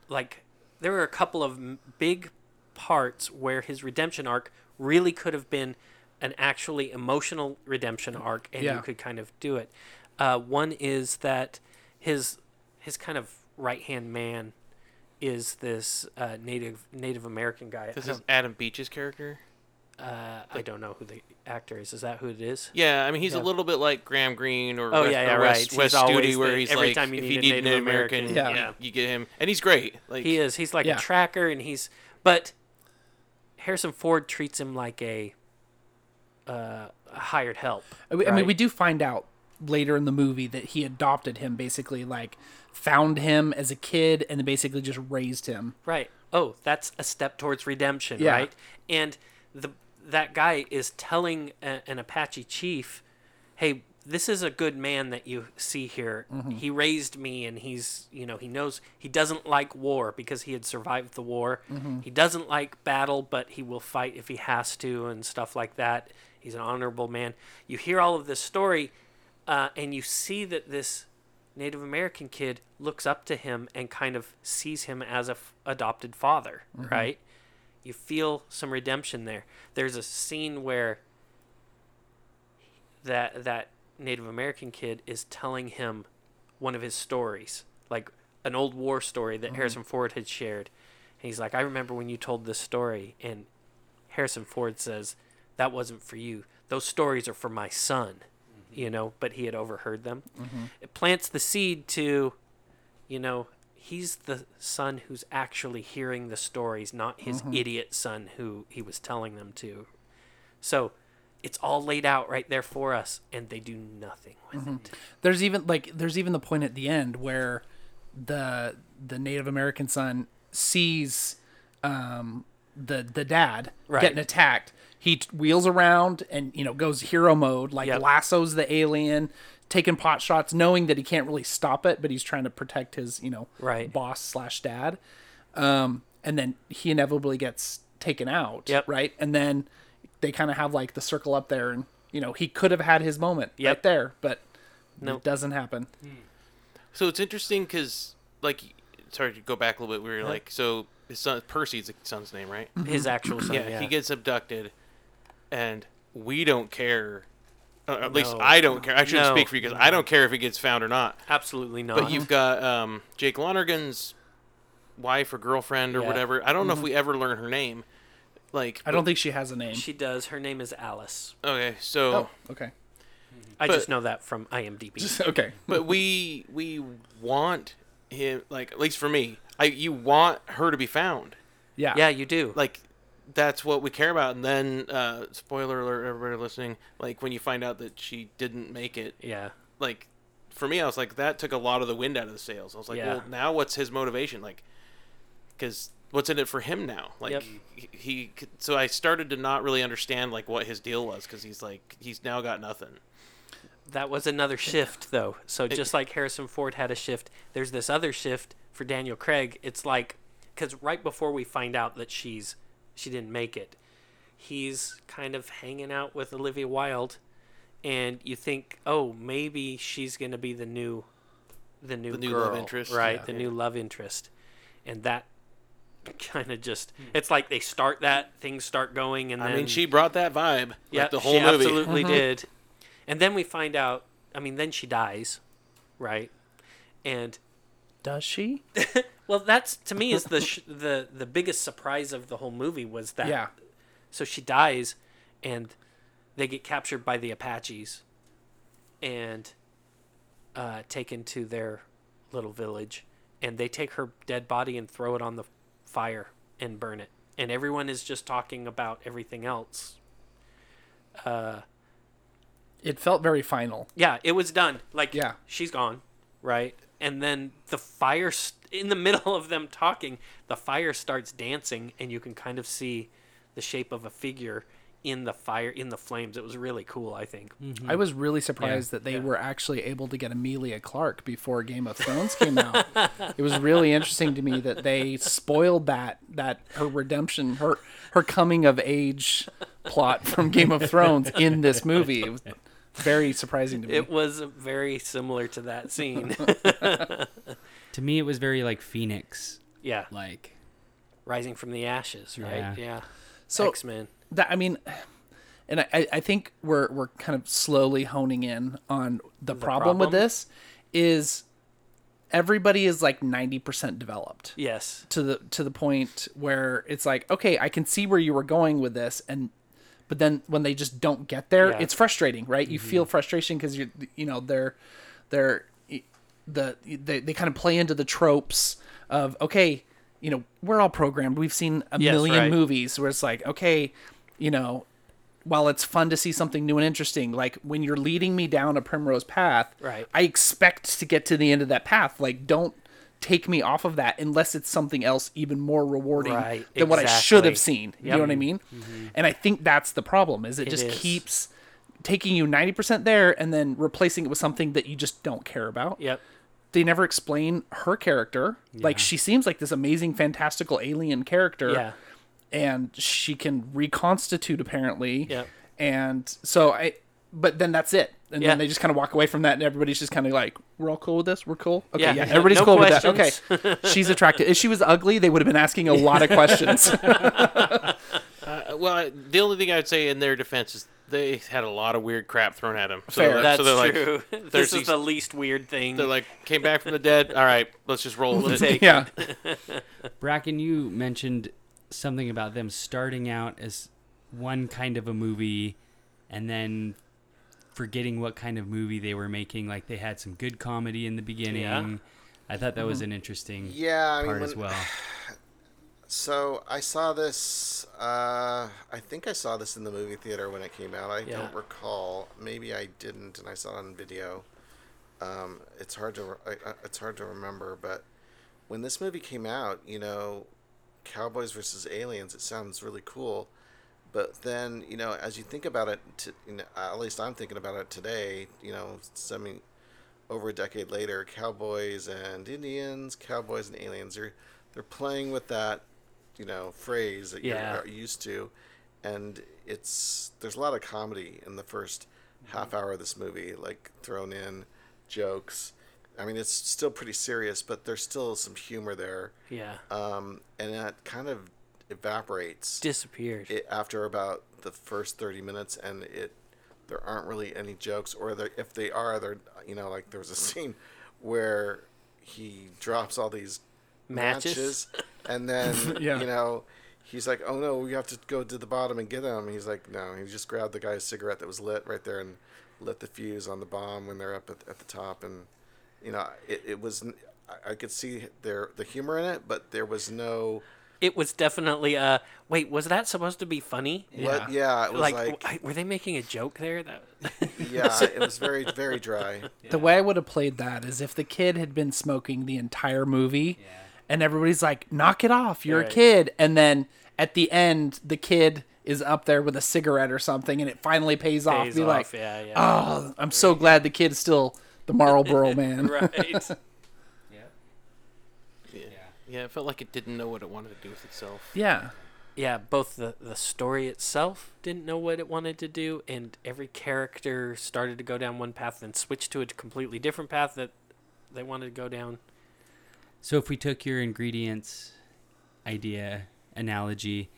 like there were a couple of big parts where his redemption arc really could have been an actually emotional redemption arc, and Yeah. you could kind of do it. Uh, one is that his his kind of right hand man is this uh, native Native American guy. This is Adam Beach's character. uh, I don't know who the actor is. Is that who it is? Yeah, I mean he's Yeah. a little bit like Graham Greene or Oh, Wes, yeah, yeah, or right. Wes, He's Wes Studi, where he's every like time you if you need an Native American, American, you- yeah. you get him, and he's great. Like He is. He's like Yeah. a tracker, and he's. But Harrison Ford treats him like a, uh, hired help. I mean, I right? mean, we do find out later in the movie that he adopted him, basically, like found him as a kid and basically just raised him. Right. Oh, that's a step towards redemption, Yeah. right? And the that guy is telling a, an Apache chief, "Hey, this is a good man that you see here. He raised me, and he's you know he knows he doesn't like war because he had survived the war. He doesn't like battle, but he will fight if he has to and stuff like that. He's an honorable man. You hear all of this story, uh, and you see that this Native American kid looks up to him and kind of sees him as a f- adopted father, mm-hmm. right? You feel some redemption there. There's a scene where that that Native American kid is telling him one of his stories, like an old war story that mm-hmm. Harrison Ford had shared. And he's like, "I remember when you told this story." And Harrison Ford says, "That wasn't for you. Those stories are for my son." You know, but he had overheard them. Mm-hmm. It plants the seed to, you know, he's the son who's actually hearing the stories, not his mm-hmm. idiot son who he was telling them to. So it's all laid out right there for us, and they do nothing with mm-hmm. it. There's even like there's even the point at the end where the the Native American son sees um, the the dad Right. getting attacked. He t- wheels around and you know goes hero mode, like Yep. lassos the alien, taking pot shots, knowing that he can't really stop it, but he's trying to protect his you know Right. boss slash dad. Um, and then he inevitably gets taken out. Yep. Right, and then they kind of have like the circle up there, and you know he could have had his moment right there, but Nope. it doesn't happen. So it's interesting because, like, sorry to go back a little bit. We were like, so his son Percy's the son's name, right? His actual <clears throat> son, yeah, yeah. he gets abducted, and we don't care. Uh, at least I don't care. I shouldn't No. speak for you because I don't care if he gets found or not. Absolutely not. But you've got um, Jake Lonergan's wife or girlfriend or Yeah. Mm-hmm. whatever. I don't know if we ever learn her name. Like, I don't think she has a name. she does. Her name is Alice. okay, so Oh, okay. I But- just know that from IMDb. <laughs> okay. but we we want him like at least for me. I you want her to be found. Yeah. yeah, you do. Like that's what we care about. And then, uh, spoiler alert, everybody listening, like when you find out that she didn't make it, Yeah. like for me, I was like, that took a lot of the wind out of the sails. I was like, Yeah. well, now what's his motivation? Like, because what's in it for him now? Like, Yep. he, he, so I started to not really understand like what his deal was because he's like, he's now got nothing. That was another shift, though. So just like Harrison Ford had a shift, there's this other shift for Daniel Craig. It's like because right before we find out that she's she didn't make it, he's kind of hanging out with Olivia Wilde, and you think, oh, maybe she's gonna be the new, the new The new girl, love interest, right? yeah. The Yeah. new love interest, and that <laughs> kind of just hmm. it's like they start that things start going and I then mean, she brought that vibe, yeah, like the whole she movie. absolutely mm-hmm. did. And then we find out. I mean, then she dies, right? And Does she? <laughs> well, that's to me is the sh- the the biggest surprise of the whole movie was that. Yeah. So she dies, and they get captured by the Apaches, and uh, taken to their little village, and they take her dead body and throw it on the fire and burn it, and everyone is just talking about everything else. Uh, It felt very final. Yeah, it was done. Like, Yeah. she's gone, right? And then the fire, st- in the <laughs> middle of them talking, the fire starts dancing, and you can kind of see the shape of a figure in the fire, in the flames. It was really cool, I think. Mm-hmm. I was really surprised that they were actually able to get Emilia Clarke before Game of Thrones came out. <laughs> it was really interesting to me that they spoiled that that her redemption, her her coming of age plot from Game of Thrones in this movie. It was very surprising to me. It was very similar to that scene. <laughs> <laughs> To me, it was very like Phoenix. yeah, Like, rising from the ashes, right? Yeah. Yeah. So- X Men. that I mean, and I, I think we're we're kind of slowly honing in on the, problem, with this is everybody is like ninety percent developed Yes. to the to the point where it's like okay I can see where you were going with this and but then when they just don't get there Yeah. it's frustrating right you feel mm-hmm. frustration because you you know they're they're the they, they kind of play into the tropes of okay you know we're all programmed we've seen a Yes, million right. movies where it's like okay you know while it's fun to see something new and interesting like when you're leading me down a primrose path Right. i expect to get to the end of that path like don't take me off of that unless it's something else even more rewarding Right, than what i should have exactly. seen you know what i mean mm-hmm. and i think that's the problem is it, It just is. keeps taking you 90% there and then replacing it with something that you just don't care about Yep. they never explain her character. Like she seems like this amazing, fantastical alien character, Yeah. and she can reconstitute apparently. Yep. And so I, but then that's it, and Yeah. then they just kind of walk away from that, and everybody's just kind of like, "We're all cool with this. We're cool. Okay, Yeah. yeah, <laughs> everybody's no cool questions. with that. Okay, <laughs> she's attractive. If she was ugly, they would have been asking a lot of questions. <laughs> Uh, well, the only thing I'd say in their defense is they had a lot of weird crap thrown at them. So Fair. they're- That's so they're true. there's this is the least weird thing. They're like, came back from the dead. All right, let's just roll with it. take yeah, Bracken, you mentioned something about them starting out as one kind of a movie and then forgetting what kind of movie they were making. Like they had some good comedy in the beginning. Yeah. I thought that was an interesting Yeah, I mean, part as when- well. <sighs> So I saw this. Uh, I think I saw this in the movie theater when it came out. I Yeah. don't recall. Maybe I didn't, and I saw it on video. Um, it's hard to re- I, I- it's hard to remember, but when this movie came out, you know, cowboys versus aliens. It sounds really cool, but then you know, as you think about it, to, you know, at least I'm thinking about it today. You know, semi over a decade later, cowboys and Indians, cowboys and aliens are they're playing with that, you know, phrase that Yeah. you're used to, and it's there's a lot of comedy in the first half hour of this movie, like thrown in jokes. I mean, it's still pretty serious, but there's still some humor there, yeah. um, and that kind of evaporates Disappeared. it after about the first 30 minutes and it there aren't really any jokes or there, if they are they're you know like there was a <laughs> scene where he drops all these Matches? matches, and then <laughs> Yeah. you know he's like oh no we have to go to the bottom and get them he's like no he just grabbed the guy's cigarette that was lit right there and lit the fuse on the bomb when they're up at, at the top and you know it, it was I could see there the humor in it but there was no it was definitely a wait, was that supposed to be funny? What- yeah, it was Like, like, w- were they making a joke there? That <laughs> yeah, it was very very dry. <laughs> The way I would have played that is if the kid had been smoking the entire movie, and everybody's like, "Knock it off, you're Right. a kid," and then at the end, the kid is up there with a cigarette or something, and it finally pays, off. Be off. like, yeah, yeah. "Oh, I'm so glad the kid's still the Marlboro <laughs> man." right. Yeah. yeah, it felt like it didn't know what it wanted to do with itself. Yeah, yeah, both the the story itself didn't know what it wanted to do, and every character started to go down one path, then switched to a completely different path that they wanted to go down. So if we took your ingredients idea analogy,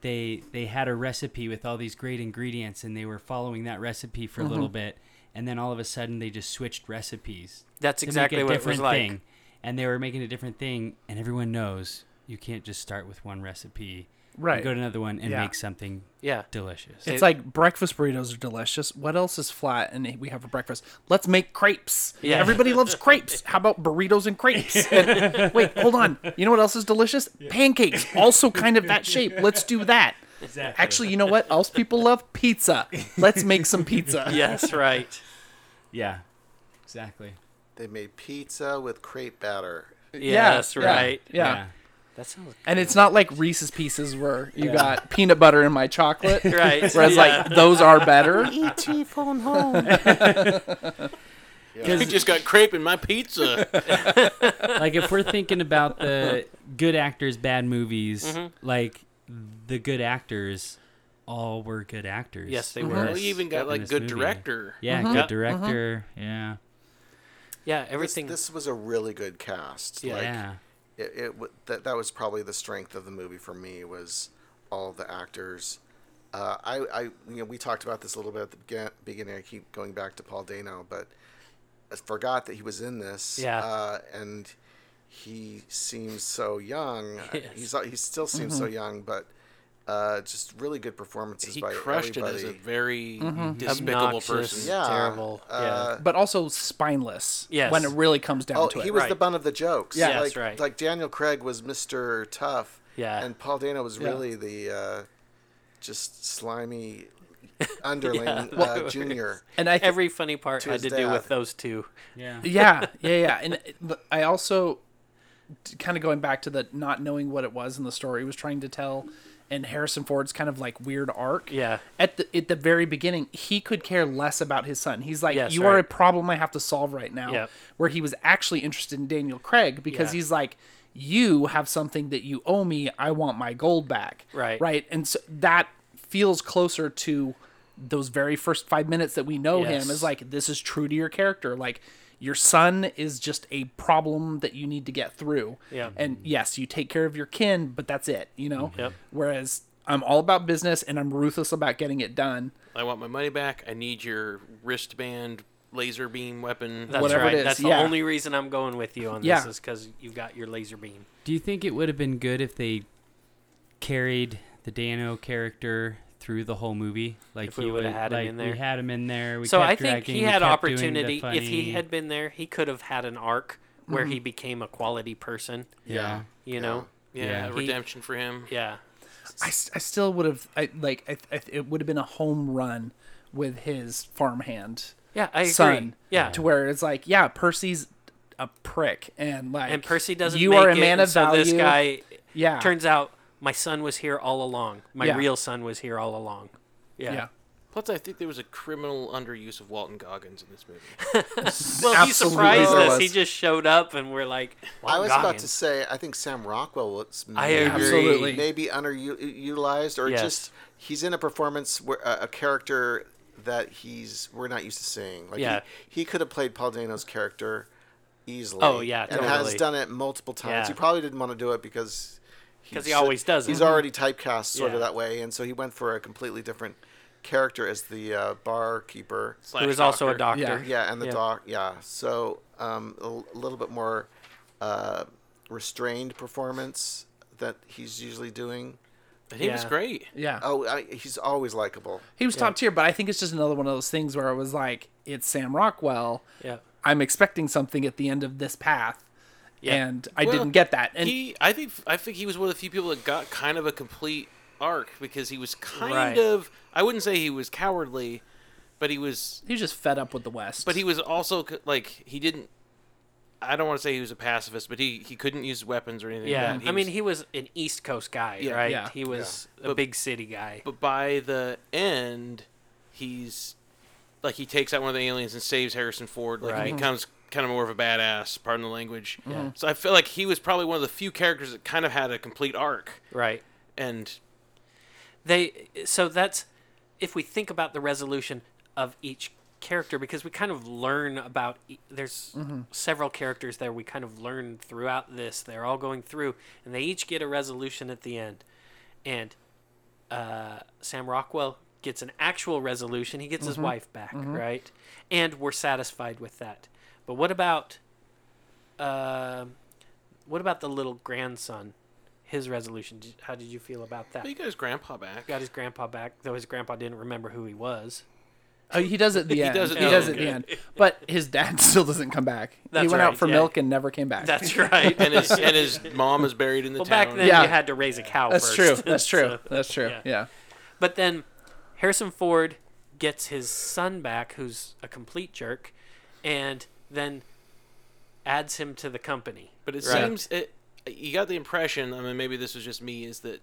they they had a recipe with all these great ingredients and they were following that recipe for a little mm-hmm. bit and then all of a sudden they just switched recipes. That's exactly what it was different like. thing. And they were making a different thing and everyone knows you can't just start with one recipe. and right. Go to another one and Yeah. make something Yeah. delicious. It's It- like breakfast burritos are delicious. What else is flat and we have for breakfast? Let's make crepes. Yeah. Everybody loves crepes. <laughs> How about burritos and crepes? And- wait, hold on. You know what else is delicious? Pancakes. Also kind of that shape. Let's do that. Exactly. Actually, you know what else people love? Pizza. Let's make some pizza. <laughs> yes, right. yeah. Exactly. They made pizza with crepe batter. Yes, yeah, right. Yeah. That sounds And it's not like Reese's Pieces where you got peanut butter in my chocolate. <laughs> right. Whereas, yeah. like, those are better. <laughs> E.T. phone home. <laughs> You just got crepe in my pizza. like if we're thinking about the good actors bad movies Mm-hmm. like the good actors all were good actors Yes, they in were. well, we even got like good movie. director. yeah mm-hmm. mm-hmm. Yeah. good director yeah yeah, This, everything. this was a really good cast. Yeah. Like, yeah it, it that that was probably the strength of the movie for me was all the actors. Uh, I, I you know we talked about this a little bit at the beginning. I keep going back to Paul Dano, but I forgot that he was in this. Yeah. Uh, and he seems so young. <laughs> Yes. He's he still seems so young, but uh, just really good performances He by crushed it everybody. as a very despicable Obnoxious. person. yeah, terrible, yeah. Uh, But also spineless. Yes. When it really comes down Oh, to it. he was the Right. butt of the jokes. Yeah. like, Yes, right. Like Daniel Craig was Mr. Tough. Yeah. And Paul Dano was Yeah. really the uh, just slimy <laughs> underling Yeah. uh, junior. and I th- Every funny part To had his to do with those two. yeah <laughs> yeah, yeah, yeah. And I also, kind of going back to the not knowing what it was in the story, he was trying to tell, and Harrison Ford's kind of like weird arc. Yeah. At the at the very beginning, he could care less about his son. He's like, Yes, "You are a problem I have to solve right now." Yep. Where he was actually interested in Daniel Craig because Yeah. he's like, "You have something that you owe me. I want my gold back." Right. Right. And so that feels closer to those very first five minutes that we know Yes. him is like this is true to your character like your son is just a problem that you need to get through Yeah. and yes you take care of your kin but that's it you know mm-hmm. Yep. whereas i'm all about business and i'm ruthless about getting it done I want my money back. I need your wristband laser beam weapon. That's Whatever it right. is, That's yeah. the only reason I'm going with you on this Yeah. is because you've got your laser beam. do you think it would have been good if they carried the dano character through the whole movie like If we he would've would- had him in there. we had him in there we so kept I think dragging, he had kept doing the opportunity. If he had been there, he could have had an arc where he mm-hmm. became a quality person. yeah You know? yeah, Yeah. a He- redemption for him. Yeah. I, I still would have I, like I, I, it would have been a home run with his farmhand Yeah, I agree. son Yeah. to where it's like yeah percy's a prick and like and Percy doesn't. you make are a it, man and of so value This guy yeah turns out my son was here all along. My Yeah. real son was here all along. Yeah. yeah Plus, I think there was a criminal underuse of Walton Goggins in this movie. <laughs> Well, he surprised us. He just showed up, and we're like, Walton I "Wow, was about to say, I think Sam Rockwell was I maybe- agree. Absolutely. maybe underutilized, or Yes. just he's in a performance where a, a character that he's we're not used to seeing. Like Yeah. he, he could have played Paul Dano's character easily. Oh, yeah, and has done it multiple times. Yeah. He probably didn't want to do it because 'Cause he's- he always does He's it. already typecast sort Yeah. of that way, and so he went for a completely different character as the uh, barkeeper. Slash Who was also a doctor. Yeah. Yeah, and the Yeah. doc. Yeah, so um, a l- little bit more uh, restrained performance that he's usually doing. And he was great. yeah Oh, I, he's always likable. He was top tier, but I think it's just another one of those things where I was like, it's Sam Rockwell. Yeah. I'm expecting something at the end of this path. Yeah. and I Well, didn't get that. And he, I think, I think he was one of the few people that got kind of a complete arc because he was kind Right. of. I wouldn't say he was cowardly, but he was. he was just fed up with the West. But he was also like he didn't. I don't want to say he was a pacifist, but he, he couldn't use weapons or anything. Yeah, like that. I mean, he was an East Coast guy, Yeah. right? Yeah. He was a But- big city guy. But by the end, he's like he takes out one of the aliens and saves Harrison Ford. Like Right. he becomes kind of more of a badass. Pardon the language. Yeah. Mm-hmm. So I feel like he was probably one of the few characters that kind of had a complete arc. Right. And They so that's if we think about the resolution of each character because we kind of learn about e- there's mm-hmm. several characters there we kind of learn throughout this they're all going through and they each get a resolution at the end and uh, Sam Rockwell gets an actual resolution he gets his mm-hmm. wife back right and we're satisfied with that but what about um what about the little grandson his resolution how did you feel about that he got his grandpa back. got his grandpa back, though his grandpa didn't remember who he was. Oh, he does it at the <laughs> He end. does at he the does end. it at the end. But his dad <laughs> still doesn't come back. he That's went out for yeah. milk and never came back. That's <laughs> right. and his and his mom is buried in the well, town. back then Yeah. you had to raise a cow That's first. true. That's true. So- That's true. yeah. Yeah. but then Harrison Ford gets his son back, who's a complete jerk, and then adds him to the company. But it Right. seems it. You got the impression. I mean, maybe this was just me. Is that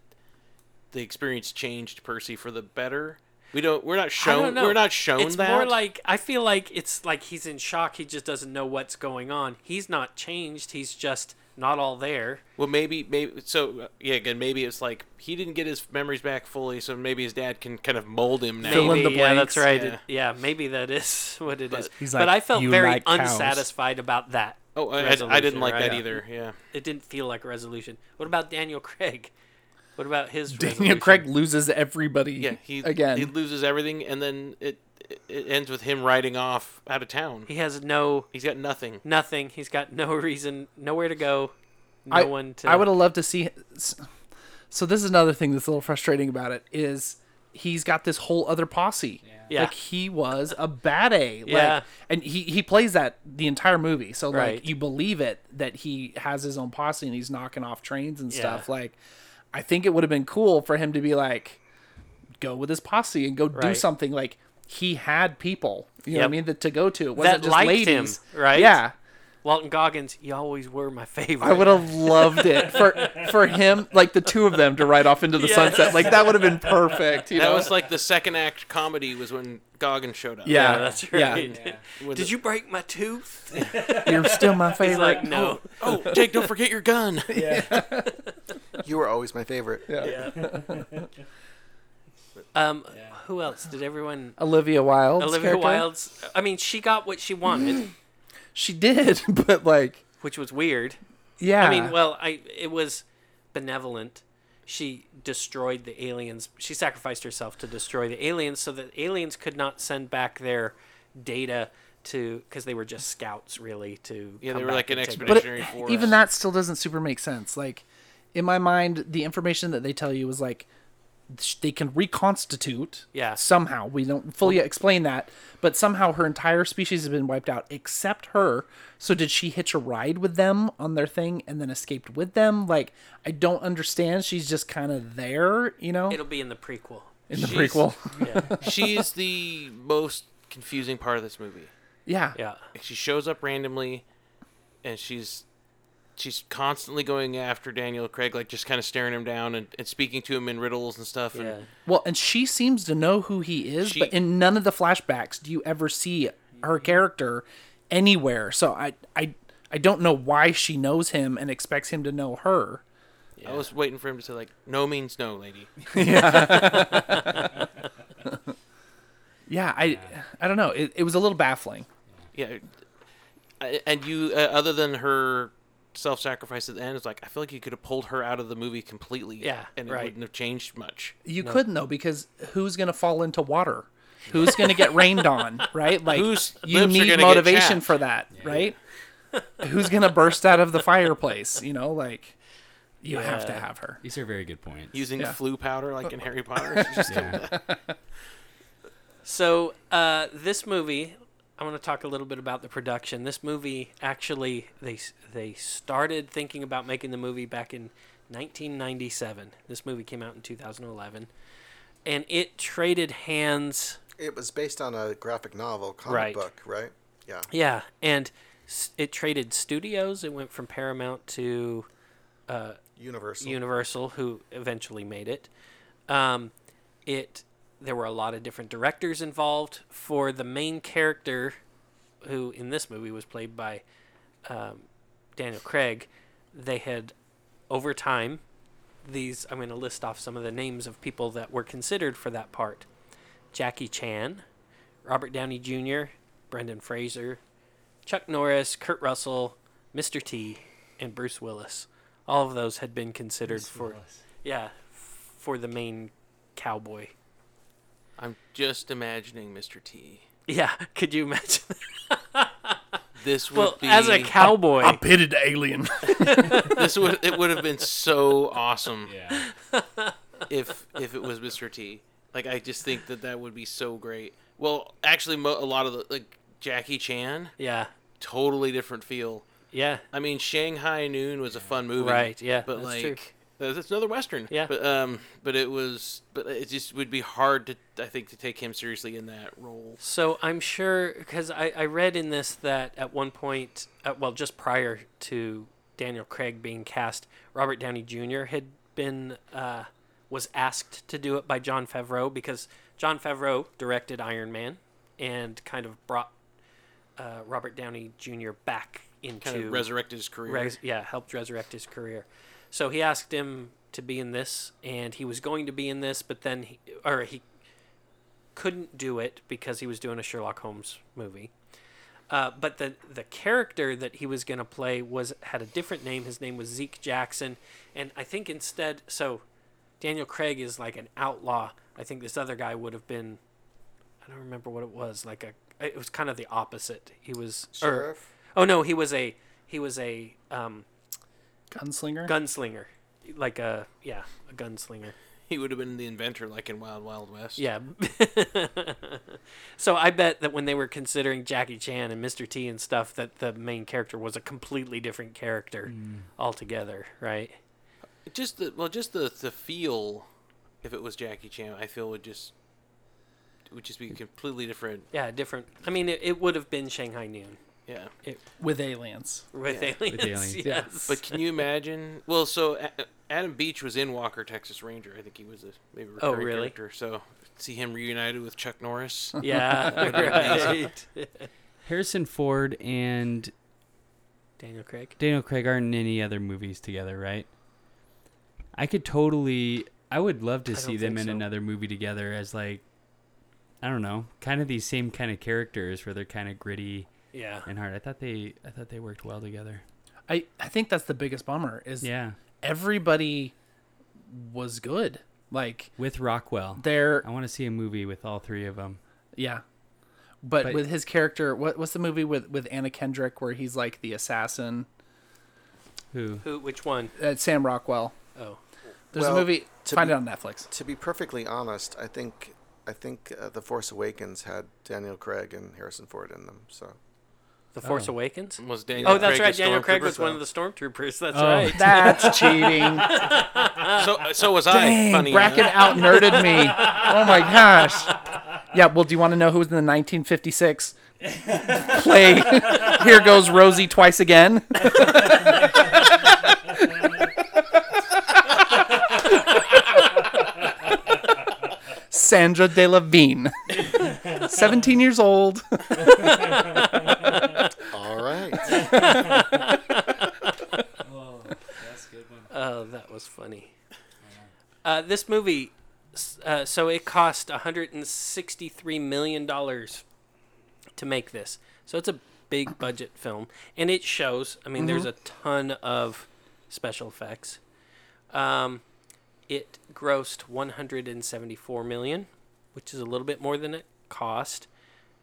the experience changed Percy for the better? We don't. We're not shown. We're not shown It's that. more like I feel like it's like he's in shock. He just doesn't know what's going on. He's not changed. He's just not all there. Well, maybe, maybe. So yeah, again, maybe it's like he didn't get his memories back fully, so maybe his dad can kind of mold him now. Fill in Maybe, the yeah, that's right. Yeah. Yeah. maybe that is <laughs> what it is. He's but like, I felt very like cows." unsatisfied about that. Oh, I, I, I didn't like that either. Yeah. It didn't feel like a resolution. What about Daniel Craig? What about his Daniel resolution? Craig loses everybody. Yeah. He again. he loses everything, and then it it, it ends with him riding off out of town. He has no He's got nothing. nothing. He's got no reason, nowhere to go, no I, one to. I would have loved to see. So this is another thing that's a little frustrating about it is he's got this whole other posse. Yeah. Like he was a bad A. Like, Yeah. And he, he plays that the entire movie. So like Right. you believe it that he has his own posse and he's knocking off trains and stuff. Yeah. Like I think it would have been cool for him to be like go with his posse and go do something like he had people. You know what I mean? That to go to. It wasn't just liked ladies. him, right? Yeah. Walton Goggins, you always were my favorite. I would have loved it for for him, like the two of them, to ride off into the <laughs> Yes. sunset. Like that would have been perfect. You That know? was like the second act comedy was when Goggins showed up. yeah, Yeah, that's yeah. right. <laughs> Did you break my tooth? <laughs> You're still my favorite. He's like, no. Oh, Jake, don't forget your gun. Yeah. you were always my favorite. Yeah. Um, who else? Did everyone? Olivia Wilde. Olivia Wilde's. I mean, she got what she wanted, <gasps> She did, <laughs> but like, which was weird. yeah. I mean, well, I it was benevolent. She destroyed the aliens. She sacrificed herself to destroy the aliens, so that aliens could not send back their data to because they were just scouts, really. To Yeah, they were like an and take- but expeditionary it- force. even that still doesn't super make sense. Like, in my mind, the information that they tell you is like sh- they can reconstitute. Yeah. Somehow we don't fully explain that, but somehow her entire species has been wiped out except her. So did she hitch a ride with them on their thing and then escaped with them? Like, I don't understand. She's just kind of there, you know, It'll be in the prequel. in the she's- prequel. Yeah, <laughs> She's the most confusing part of this movie. yeah. yeah. She shows up randomly, and she's she's constantly going after Daniel Craig, like just kind of staring him down and, and speaking to him in riddles and stuff. And Yeah. Well, and she seems to know who he is, She- but in none of the flashbacks do you ever see her character anywhere. So I I I don't know why she knows him and expects him to know her. I was waiting for him to say like, "No means no, lady." <laughs> Yeah, <laughs> yeah, I I don't know. It, it was a little baffling. Yeah, and you, uh, other than her self-sacrifice at the end, it's like I feel like you could have pulled her out of the movie completely. Yeah, and it right. wouldn't have changed much. You couldn't though because who's gonna fall into water? Who's gonna get rained on? Right? Like Whose you need motivation for that, right? who's gonna burst out of the fireplace? You know, like you have to have her. These are very good points. Using Yeah. Floo powder like in <laughs> Harry Potter. Just Yeah. <laughs> <laughs> So uh, this movie, I want to talk a little bit about the production. This movie actually they they started thinking about making the movie back in 1997. This movie came out in 2011, and it traded hands. It was based on a graphic novel, comic Right. book, right? Yeah. Yeah, and it traded studios. It went from Paramount to uh, Universal. Universal, who eventually made it. Um, it there were a lot of different directors involved for the main character, who in this movie was played by um, Daniel Craig. They had over time these. I'm going to list off some of the names of people that were considered for that part: Jackie Chan, Robert Downey Jr., Brendan Fraser, Chuck Norris, Kurt Russell, Mr. T, and Bruce Willis. All of those had been considered for yeah, for the main cowboy. I'm just imagining Mr. T. Yeah, could you imagine? <laughs> This would well, be as a cowboy, I'm pitted Alien. <laughs> this would it would have been so awesome Yeah. <laughs> if if it was Mr. T. Like I just think that that would be so great. Well, actually, mo- a lot of the like Jackie Chan, yeah, totally different feel. yeah, I mean, Shanghai Noon was a fun movie, Right, yeah, but that's like true. Uh, that's another western. Yeah. but um, but it was, but it just would be hard to, I think, to take him seriously in that role. So I'm sure because I, I read in this that at one point, uh, well, just prior to Daniel Craig being cast, Robert Downey Jr. had been uh, was asked to do it by Jon Favreau because Jon Favreau directed Iron Man and kind of brought uh, Robert Downey Jr. back into Kind of resurrected his career. res- yeah, helped resurrect his career. So he asked him to be in this, and he was going to be in this, but then he, or he couldn't do it because he was doing a Sherlock Holmes movie. Uh, but the the character that he was going to play was had a different name. His name was Zeke Jackson, and I think instead, so Daniel Craig is like an outlaw. I think this other guy would have been, I don't remember what it was. Like a, it was kind of the opposite. He was or- Sheriff. Oh no, he was a he was a um, Gunslinger. gunslinger, like a yeah, a gunslinger. He would have been the inventor, like in Wild Wild West. Yeah. <laughs> so I bet that when they were considering Jackie Chan and Mr. T and stuff, that the main character was a completely different character mm. altogether, right? Just the well, just the the feel. If it was Jackie Chan, I feel would just would just be completely different. Yeah, different. I mean, it, it would have been Shanghai Noon Yeah. with aliens. with Yeah, aliens. aliens. Yes. Yeah. But can you imagine? Well, so A- Adam Beach was in Walker, Texas Ranger. I think he was a maybe a Oh, recurring really? character. So see him reunited with Chuck Norris. <laughs> yeah, <laughs> right. Harrison Ford and Daniel Craig. Daniel Craig aren't in any other movies together, right? I could totally. I would love to I see them in so. another movie together as like, I don't know, kind of these same kind of characters where they're kind of gritty Yeah. and hard. I thought they, I thought they worked well together. I, I think that's the biggest bummer is Yeah, everybody was good. Like with Rockwell. they're I want to see a movie with all three of them. yeah. But, But- with his character, what what's the movie with with Anna Kendrick where he's like the assassin? Who? Who? Which one? Uh, Sam Rockwell. Oh, There's Well, a movie. to Find be- it on Netflix. To be perfectly honest, I think I think uh, The Force Awakens had Daniel Craig and Harrison Ford in them. So The Force Oh. Awakens. Was Daniel? Oh, that's Craig right. a Daniel Craig stormtrooper? was one of the stormtroopers. That's Oh, right. <laughs> that's <laughs> cheating. So so was I. Dang, Funny Bracken enough. out nerded me. <laughs> Oh my gosh. Yeah, well, do you want to know who was in the 1956 play Here Goes Rosie Twice Again? Sandra De La Vigne. 17 years old. <laughs> all right. Oh, that was funny. Uh, this movie, uh, so it cost 163 million dollars to make this. So it's a big budget film, and it shows. I mean, there's a ton of special effects. Um, it grossed 174 million, which is a little bit more than it cost.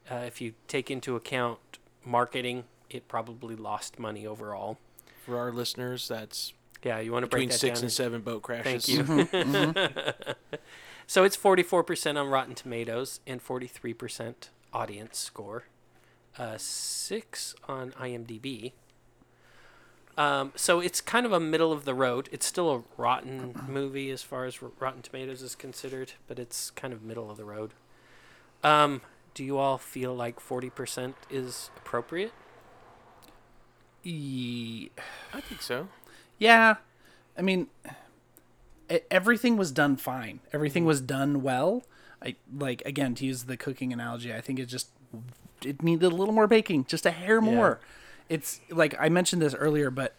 Uh, if you take into account marketing, it probably lost money overall. For our listeners, that's Yeah, you want to break between that six down and seven boat crashes. Thank you. <laughs> so it's 44% on Rotten Tomatoes and 43% audience score. a six on IMDb. Um, so it's kind of a middle of the road. It's still a rotten movie as far as Rotten Tomatoes is considered, but it's kind of middle of the road. Um, do you all feel like forty percent is appropriate? I think so. Yeah, I mean, e- everything was done fine. Everything mm-hmm. was done well. I like again to use the cooking analogy. I think it just it needed a little more baking, just a hair more. It's like I mentioned this earlier, but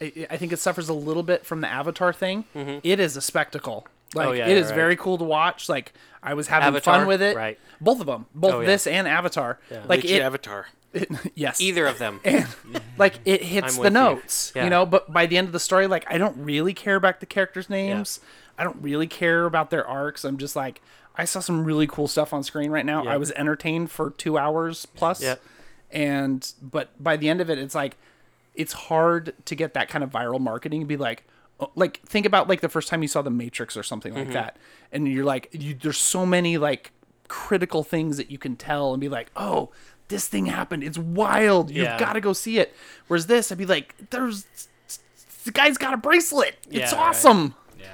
I, I think it suffers a little bit from the Avatar thing. Mm-hmm. It is a spectacle. Oh, like Oh, yeah, it is right. very cool to watch. Like I was having Avatar, fun with it. right. Both of them, both Oh, yeah. this and Avatar. Like it, Avatar? It- <laughs> yes, Either of them. and <laughs> like it hits I'm the with you. notes you. Know but by the end of the story like i don't really care about the characters names i don't really care about their arcs i'm just like i saw some really cool stuff on screen right now Yeah. i was entertained for two hours plus Yeah. and but by the end of it it's like it's hard to get that kind of viral marketing and be like oh, like think about like the first time you saw the matrix or something Mm-hmm. like that and you're like you, there's so many like critical things that you can tell and be like oh this thing happened it's wild you've Yeah. got to go see it whereas this i'd be like there's the guy's got a bracelet it's Yeah, right. awesome Yeah.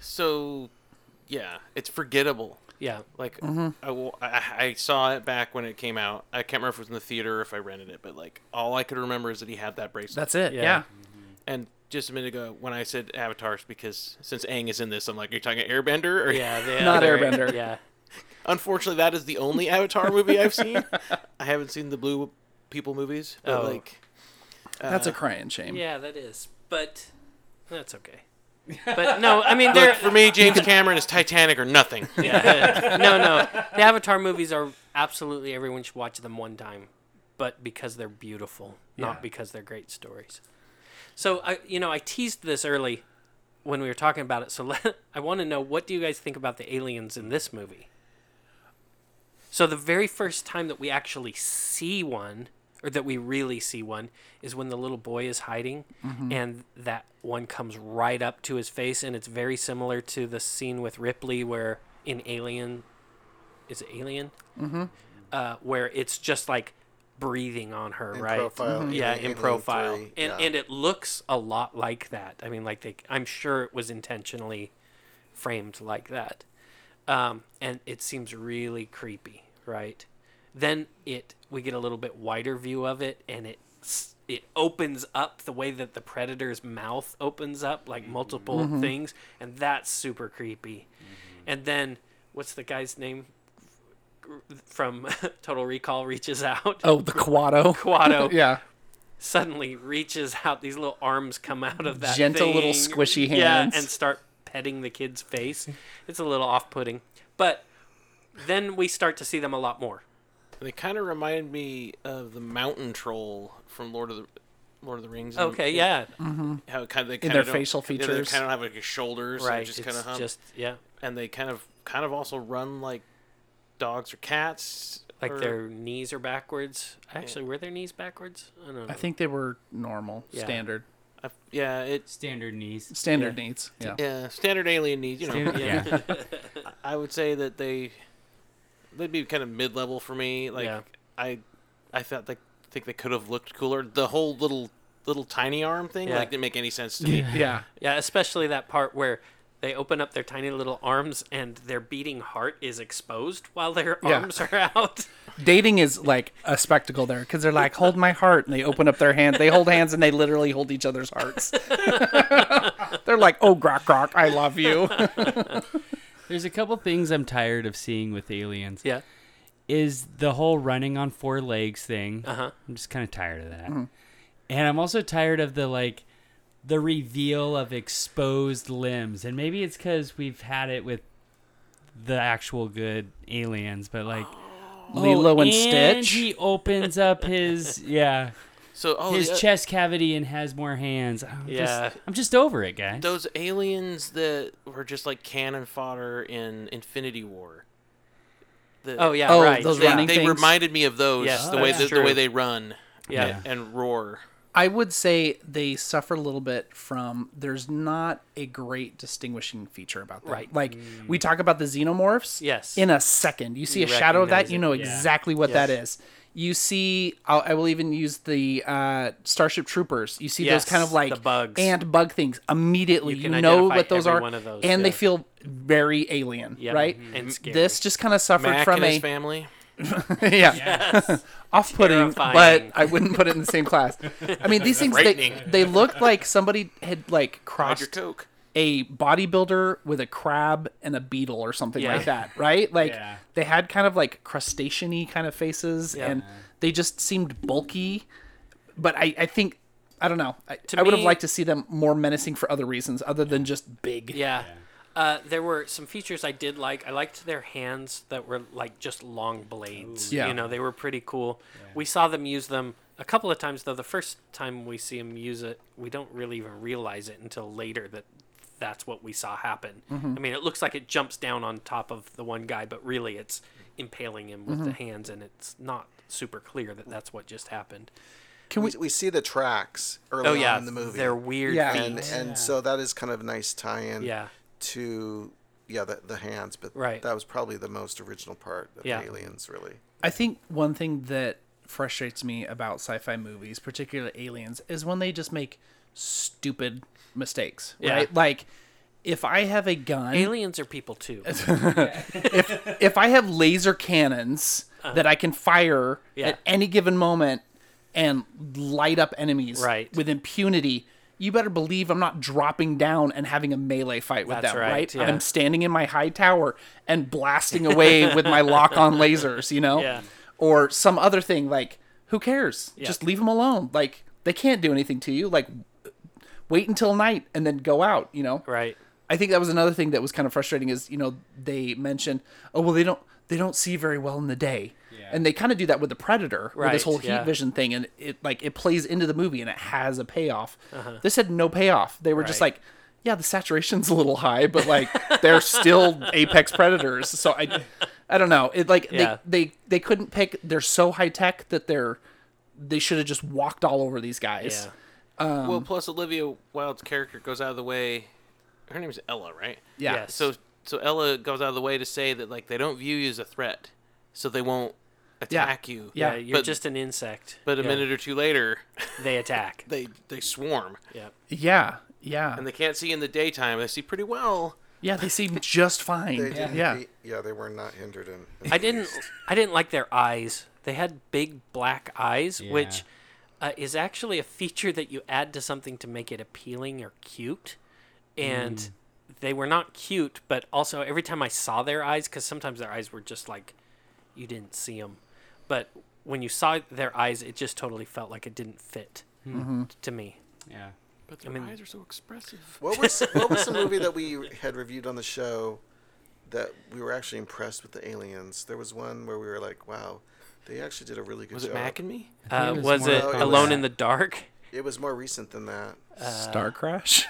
So, yeah, it's forgettable. Yeah. Like Mm-hmm. I w- I, I saw it back when it came out. I can't remember if it was in the theater or if I rented it, but like all I could remember is that he had that bracelet. that's it Yeah. yeah, and just a minute ago, when I said avatars, because since Aang is in this, I'm like, are you talking Airbender? Or Yeah. <laughs> They, Not they're- Airbender. Yeah. Unfortunately, that is the only Avatar movie I've seen. I haven't seen the Blue People movies, but Oh. like, that's uh, a crying shame Yeah, that is. But that's okay. <laughs> But no, I mean, Look, for me, James Cameron is Titanic or nothing. <laughs> yeah. no, no. The Avatar movies are absolutely everyone should watch them one time, but because they're beautiful, Yeah. not because they're great stories. So I, you know, I teased this early when we were talking about it. So <laughs> let, I want to know what do you guys think about the aliens in this movie? So the very first time that we actually see one, or that we really see one, is when the little boy is hiding, and that one comes right up to his face, and it's very similar to the scene with Ripley where in Alien, is it Alien? Mm-hmm. Uh, where it's just like breathing on her, In right? profile, in Yeah, in Alien profile, 3, and yeah. and it looks a lot like that. I mean, like they, I'm sure it was intentionally framed like that um, and it seems really creepy, right? Then it we get a little bit wider view of it, and it it opens up the way that the predator's mouth opens up, like mm-hmm. multiple mm-hmm. things, and that's super creepy. Mm-hmm. And then what's the guy's name from <laughs> Total Recall reaches out? oh the Kuato <laughs> Kuato <laughs> yeah suddenly reaches out. These little arms come out of that Gentle little thing. squishy Yeah, hands. and start petting the kid's face. It's a little off-putting, but then we start to see them a lot more. They kind of remind me of the mountain troll from Lord of the Lord of the Rings. and- Okay, yeah, Mm-hmm. How kind of they In kind their of facial They features. kind of have like shoulders, right. right? Just it's kind of hump, just yeah, and they kind of kind of also run like dogs or cats. like or- their knees are backwards. Actually, were their knees backwards? I don't know. i think they were normal Yeah. standard I- yeah, it's Standard needs. standard Yeah. needs yeah yeah standard alien needs. You know, Standard- yeah. <laughs> I would say that they they'd be kind of mid level for me. Like Yeah. I I thought like think they could have looked cooler. The whole little little tiny arm thing Yeah. like didn't make any sense to me. <laughs> yeah yeah, especially that part where. They open up their tiny little arms and their beating heart is exposed while their Yeah. arms are out. <laughs> dating is like a spectacle there because they're like hold my heart and they open up their hand they hold hands and they literally hold each other's hearts <laughs> they're like oh grok grok i love you <laughs> There's a couple things I'm tired of seeing with aliens. Yeah. Is the whole running on four legs thing. Uh huh. I'm just kind of tired of that. And I'm also tired of the like the reveal of exposed limbs. And maybe it's cuz we've had it with the actual good aliens, but like <gasps> Lilo oh, and and Stitch. he opens up his <laughs> yeah, So oh his the- chest cavity and has more hands. I'm Yeah. Just, I'm just over it, guys. those aliens that were just like cannon fodder in Infinity War. The, Oh yeah, Oh, right. those they, running they things? reminded me of those. Yes, the way that's the, the way they run Yeah. and, and roar. I would say they suffer a little bit from there's not a great distinguishing feature about them. Right. Like we talk about the xenomorphs. Yes. In a second, you see You a shadow of that, recognize you it, know yeah. exactly what that Yes. is. You see, I'll, I will even use the uh, Starship Troopers. You see Yes, those kind of like the bugs. ant bug things immediately. You You, know what those are, those, and they feel very alien, Yep, right? and scary. This just kind of suffered Mac from a family. <laughs> yeah <laughs> off-putting, but Terrifying. I wouldn't put it in the same class. I mean, these things they, Frightening. they look like somebody had like Hide your crossed coke. a bodybuilder with a crab and a beetle or something Yeah. like that, right? Like Yeah. they had kind of like crustacean-y kind of faces, and they just seemed bulky. But I, I think I don't know. I, I would have me- liked to see them more menacing for other reasons other than just big. Yeah. Uh, there were some features I did like. I liked their hands that were like just long blades. Yeah. You know, they were pretty cool. We saw them use them a couple of times, though. The first time we see them use it, we don't really even realize it until later that that's what we saw happen. Mm-hmm. I mean, it looks like it jumps down on top of the one guy, but really it's impaling him with Mm-hmm. the hands, and it's not super clear that that's what just happened. Can we? we, we see the tracks early Oh, yeah. on in the movie. They're weird Yeah. feet. and and so that is kind of a nice tie-in yeah. To yeah the, the hands but Right. that was probably the most original part of Yeah. aliens really I think one thing that frustrates me about sci-fi movies, particularly aliens, is when they just make stupid mistakes. Yeah. Right? Like if I have a gun, Aliens are people too. <laughs> if if I have laser cannons that I can fire Uh-huh. Yeah. at any given moment and light up enemies Right. with impunity, you better believe I'm not dropping down and having a melee fight with That's them, right, right? yeah. I'm standing in my high tower and blasting <laughs> away with my lock-on lasers, you know? Yeah. Or some other thing like who cares? Yeah. Just leave them alone. Like they can't do anything to you. Like wait until night and then go out, you know? right. I think that was another thing that was kind of frustrating is you know they mentioned oh well they don't they don't see very well in the day and they kind of do that with the predator with this whole heat yeah. vision thing and it like it plays into the movie and it has a payoff this had no payoff they were just Uh-huh. Like yeah the saturation's a little high but like they're still <laughs> apex predators so i i don't know it like Yeah. they, they they couldn't pick they're so high tech that they're they should have just walked all over these guys Yeah. Um, well, plus Olivia Wilde's character goes out of the way. Her name is Ella, right? yeah Yes. So so Ella goes out of the way to say that like they don't view you as a threat, so they won't attack you. Yeah, Yeah, you're but- just an insect. But a Yeah. minute or two later, <laughs> they attack. <laughs> they they swarm, yeah. yeah yeah and they can't see in the daytime. They see pretty well. yeah they seem just fine they didn't yeah be- yeah they were not hindered in, in I didn't least. I didn't like their eyes. They had big black eyes, Yeah. which uh, is actually a feature that you add to something to make it appealing or cute. And they were not cute, but also every time I saw their eyes, because sometimes their eyes were just like you didn't see them, but when you saw their eyes, it just totally felt like it didn't fit hmm. mm-hmm. to me. Yeah. But their mean- eyes are so expressive. what was <laughs> what was the movie that we had reviewed on the show that we were actually impressed with the aliens there was one where we were like wow they actually did a really good Was it job Mac and me? Uh, it was was more it like- oh, Alone in the Dark? it was more recent than that uh, Star Crash.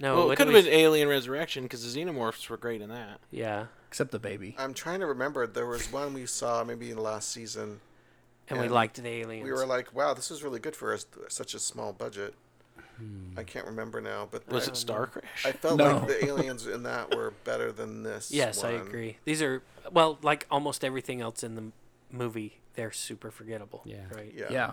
No, well, it what could have we been Alien Resurrection because the xenomorphs were great in that. Yeah. Except the baby. i'm trying to remember there was one we saw maybe in the last season And we liked the aliens. we were like wow this is really good for us such a small budget hmm. i can't remember now but Was I, it Star Crash? I felt No. like the aliens in that were better than this Yes, I agree. These are well, like almost everything else in the movie, they're super forgettable. Yeah. Right. yeah Yeah.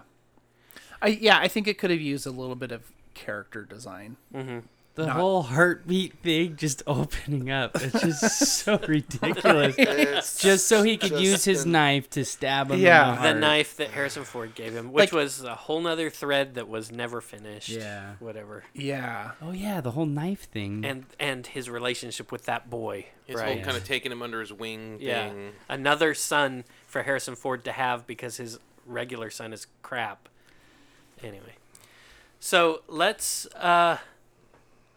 I yeah, I think it could have used a little bit of character design. Mm-hmm. The Not- whole heartbeat thing just <laughs> opening up. It's just so <laughs> ridiculous. It's just so he could just use his been- knife to stab him. Yeah. in the, The knife that Harrison Ford gave him, which Like- was a whole nother thread that was never finished. Yeah. Whatever. Yeah. Oh yeah, the whole knife thing. And and his relationship with that boy. His right. whole kind of taking him under his wing Yeah. thing. Another son for Harrison Ford to have because his regular son is crap. Anyway. So let's uh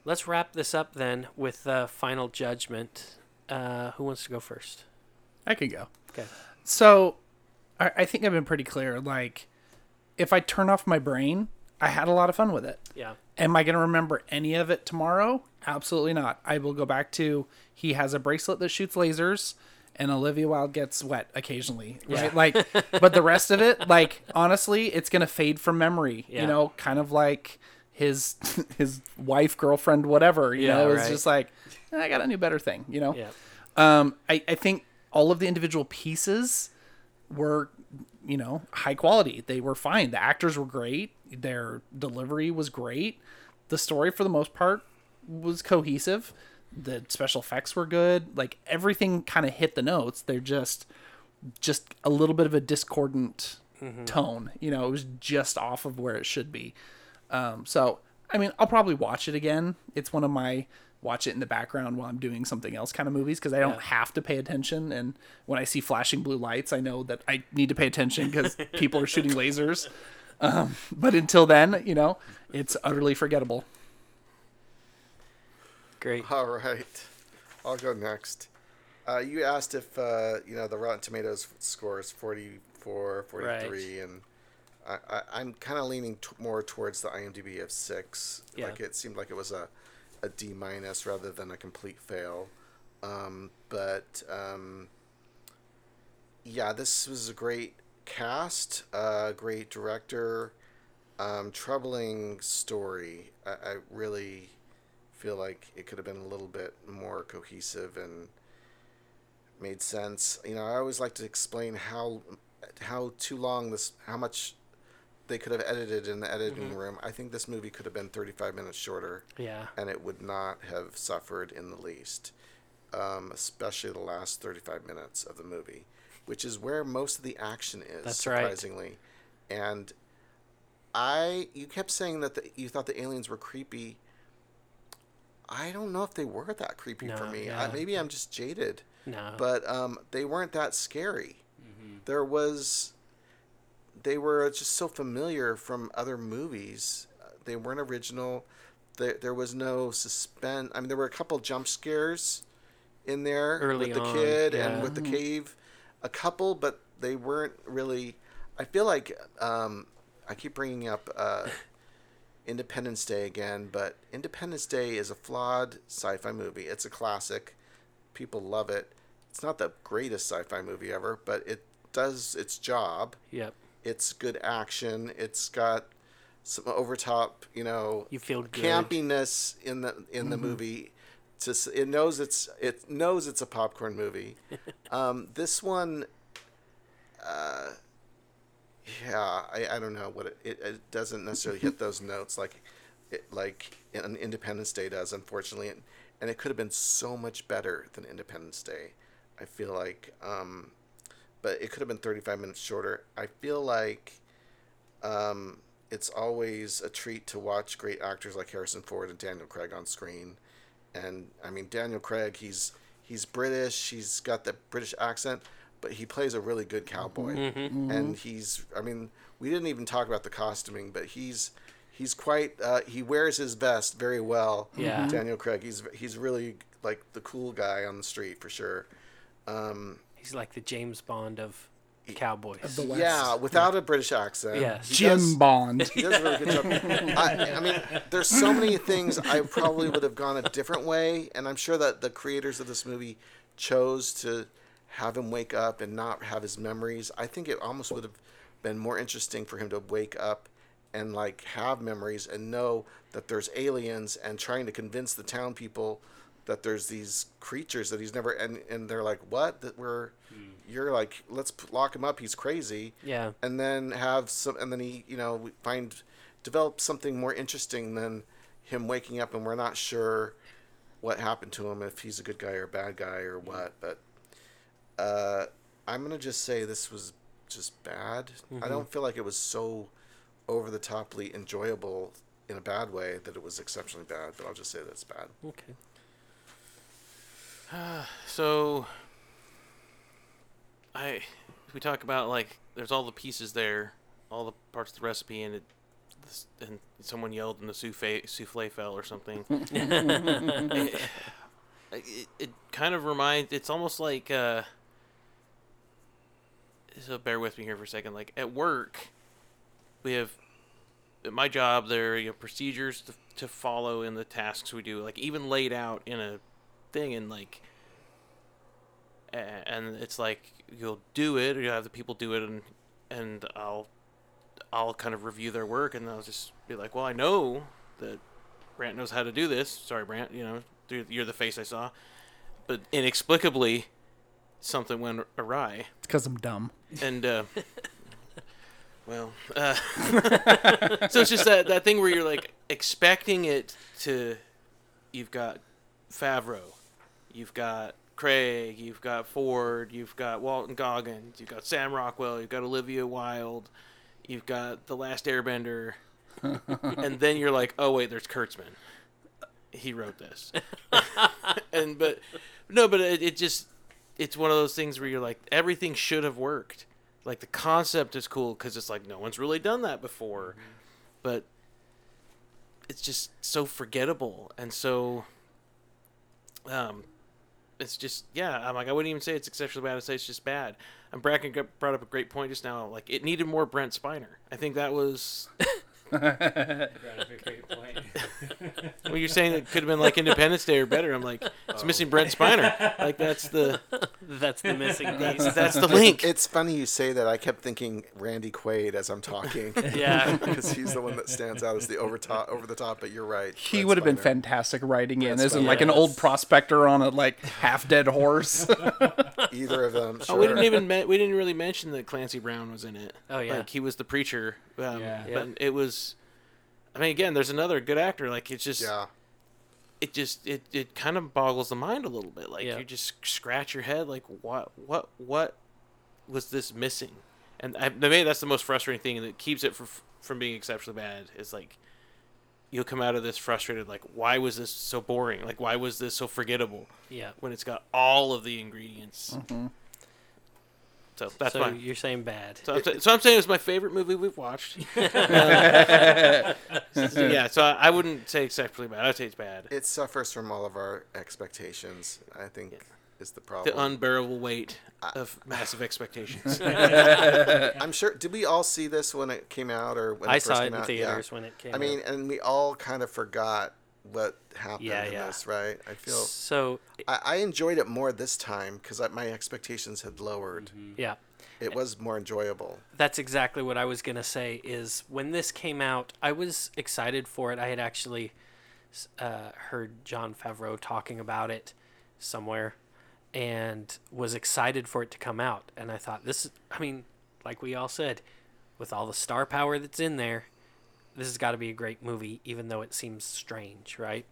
let's wrap this up then with the final judgment. Uh who wants to go first? I could go. Okay. So I, I think I've been pretty clear. Like if I turn off my brain, I had a lot of fun with it. Yeah. Am I going to remember any of it tomorrow? Absolutely not. I will go back to he has a bracelet that shoots lasers and Olivia Wilde gets wet occasionally, right? Like, but the rest of it, like, honestly, it's gonna fade from memory. Yeah. You know, kind of like his his wife, girlfriend, whatever. You Yeah, know, it's right. just like "Eh, I got a new better thing. You know. Yeah. Um, I I think all of the individual pieces were, you know, high quality. They were fine. The actors were great. Their delivery was great. The story, for the most part, was cohesive. The special effects were good. Like everything kind of hit the notes. They're just, just a little bit of a discordant tone. You know, it was just off of where it should be. Um, so, I mean, I'll probably watch it again. It's one of my watch it in the background while I'm doing something else kind of movies because I don't have to pay attention. And when I see flashing blue lights, I know that I need to pay attention because <laughs> people are shooting lasers. Um, but until then, you know, it's utterly forgettable. Great. All right, I'll go next. Uh, you asked if uh, you know the Rotten Tomatoes score is 44, 43, and I, I, I'm kind of leaning t- more towards the IMDb of six. Yeah. Like it seemed like it was a, a D minus rather than a complete fail. Um, but um, yeah, this was a great cast, uh, great director, um, troubling story. I, I really feel like it could have been a little bit more cohesive and made sense. You know, I always like to explain how how too long this how much they could have edited in the editing room. I think this movie could have been 35 minutes shorter Yeah. and it would not have suffered in the least, um, especially the last 35 minutes of the movie, which is where most of the action is, That's right. surprisingly. And I, you kept saying that the, you thought the aliens were creepy. I don't know if they were that creepy for No, me. I, maybe I'm just jaded, No. but um, they weren't that scary. There was they were just so familiar from other movies. Uh, They weren't original. There, there was no suspense. I mean, there were a couple jump scares in there Early with the on, kid yeah. and with the cave. A couple, but they weren't really. I feel like um, I keep bringing up uh, Independence Day again, but Independence Day is a flawed sci-fi movie. It's a classic. People love it. It's not the greatest sci-fi movie ever, but it does its job yep. It's good action. It's got some overtop, you know, You feel good. campiness in the in the movie. Just it knows it's it knows it's a popcorn movie. <laughs> um, this one, uh, yeah, I, I don't know what it, it it doesn't necessarily hit those <laughs> notes like it like an Independence Day does, unfortunately, and, and it could have been so much better than Independence Day. I feel like, um, but it could have been 35 minutes shorter. I feel like um, it's always a treat to watch great actors like Harrison Ford and Daniel Craig on screen. And I mean, Daniel Craig, he's he's British. He's got the British accent, but he plays a really good cowboy. And he's, I mean, we didn't even talk about the costuming, but he's he's quite. Uh, he wears his vest very well. Yeah. Daniel Craig. He's he's really like the cool guy on the street for sure. Um, He's like the James Bond of cowboys. the West. yeah, without a British accent. Yes. He Jim does- Bond. He does a really good job. <laughs> I, I mean, there's so many things I probably would have gone a different way, and I'm sure that the creators of this movie chose to have him wake up and not have his memories. I think it almost would have been more interesting for him to wake up and like have memories and know that there's aliens and trying to convince the town people that there's these creatures that he's never and and they're like what? That we're hmm. you're like let's lock him up. He's crazy. Yeah. and then have some and then he you know we find develop something more interesting than him waking up and we're not sure what happened to him if he's a good guy or a bad guy or hmm. what but uh i'm gonna just say this was just bad. I mm-hmm. don't feel like it was so over the toply enjoyable in a bad way that it was exceptionally bad but i'll just say that's bad. Okay. <sighs> So, I if we talk about like there's all the pieces there, all the parts of the recipe, and it and someone yelled and the souffle souffle fell or something. it, <laughs> it, it kind of reminds. It's almost like. Uh, so bear with me here for a second. Like at work, we have at my job there are you know, procedures to, to follow in the tasks we do like even laid out in a thing and like and it's like you'll do it, or you have the people do it, and and I'll I'll kind of review their work, and I'll just be like, well, I know that Brant knows how to do this. Sorry, Brant, you know, you're- you're the face I saw, but inexplicably something went awry, It's because I'm dumb. and uh, <laughs> well, uh, <laughs> so it's just that that thing where you're like expecting it to. You've got Favreau, you've got Craig, you've got Ford, you've got Walton Goggins, you've got Sam Rockwell, you've got Olivia Wilde, you've got The Last Airbender, <laughs> and then you're like, oh wait, there's Kurtzman. He wrote this, <laughs> and but no, but it, it just it's one of those things where you're like everything should have worked. Like the concept is cool because it's like no one's really done that before, but it's just so forgettable and so um it's just yeah i'm like i wouldn't even say it's exceptionally bad i'd say it's just bad. And bracken brought up a great point just now like it needed more brent spiner. I think that was <laughs> when you're saying it could have been like independence day or better i'm like it's missing brent spiner like that's the <laughs> That's the missing that's, piece. that's the link It's funny you say that. I kept thinking Randy Quaid as I'm talking. <laughs> Yeah. <laughs> because he's the one that stands out as the over top, over the top. But you're right. He would have been Spiner. fantastic writing in, Brent isn't like an old prospector on a like half dead horse. Either of them. Sure. Oh, we didn't even me- we didn't really mention that Clancy Brown was in it. Oh, yeah. like he was the preacher. Um, Yeah. but Yeah. it was. I mean, again, there's another good actor. Like it's just, Yeah. it just, it, it kind of boggles the mind a little bit. Like Yeah. you just scratch your head, like what, what, what was this missing? And I, to me, that's the most frustrating thing that keeps it from from being exceptionally bad. Is like you'll come out of this frustrated, like why was this so boring? Like why was this so forgettable? Yeah. When it's got all of the ingredients. Mm-hmm. So that's so fine. you're saying bad. So I'm, sa- so I'm saying it's my favorite movie we've watched. Um, <laughs> <laughs> so yeah, so I, I wouldn't say exceptionally bad. I'd say it's bad. It suffers from all of our expectations. I think is the problem. The unbearable weight of massive expectations. <laughs> I'm sure. Did we all see this when it came out, or when I it first saw it came in out? theaters Yeah. when it came I mean, out. and we all kind of forgot what happened Yeah, in yeah. this, right? I feel So I, I enjoyed it more this time because my expectations had lowered. yeah, It was more enjoyable. that's exactly what I was gonna say. Is when this came out, I was excited for it. I had actually uh, heard Jon Favreau talking about it somewhere, and was excited for it to come out. And I thought this. is- I mean, like we all said, with all the star power that's in there, this has got to be a great movie, even though it seems strange, right?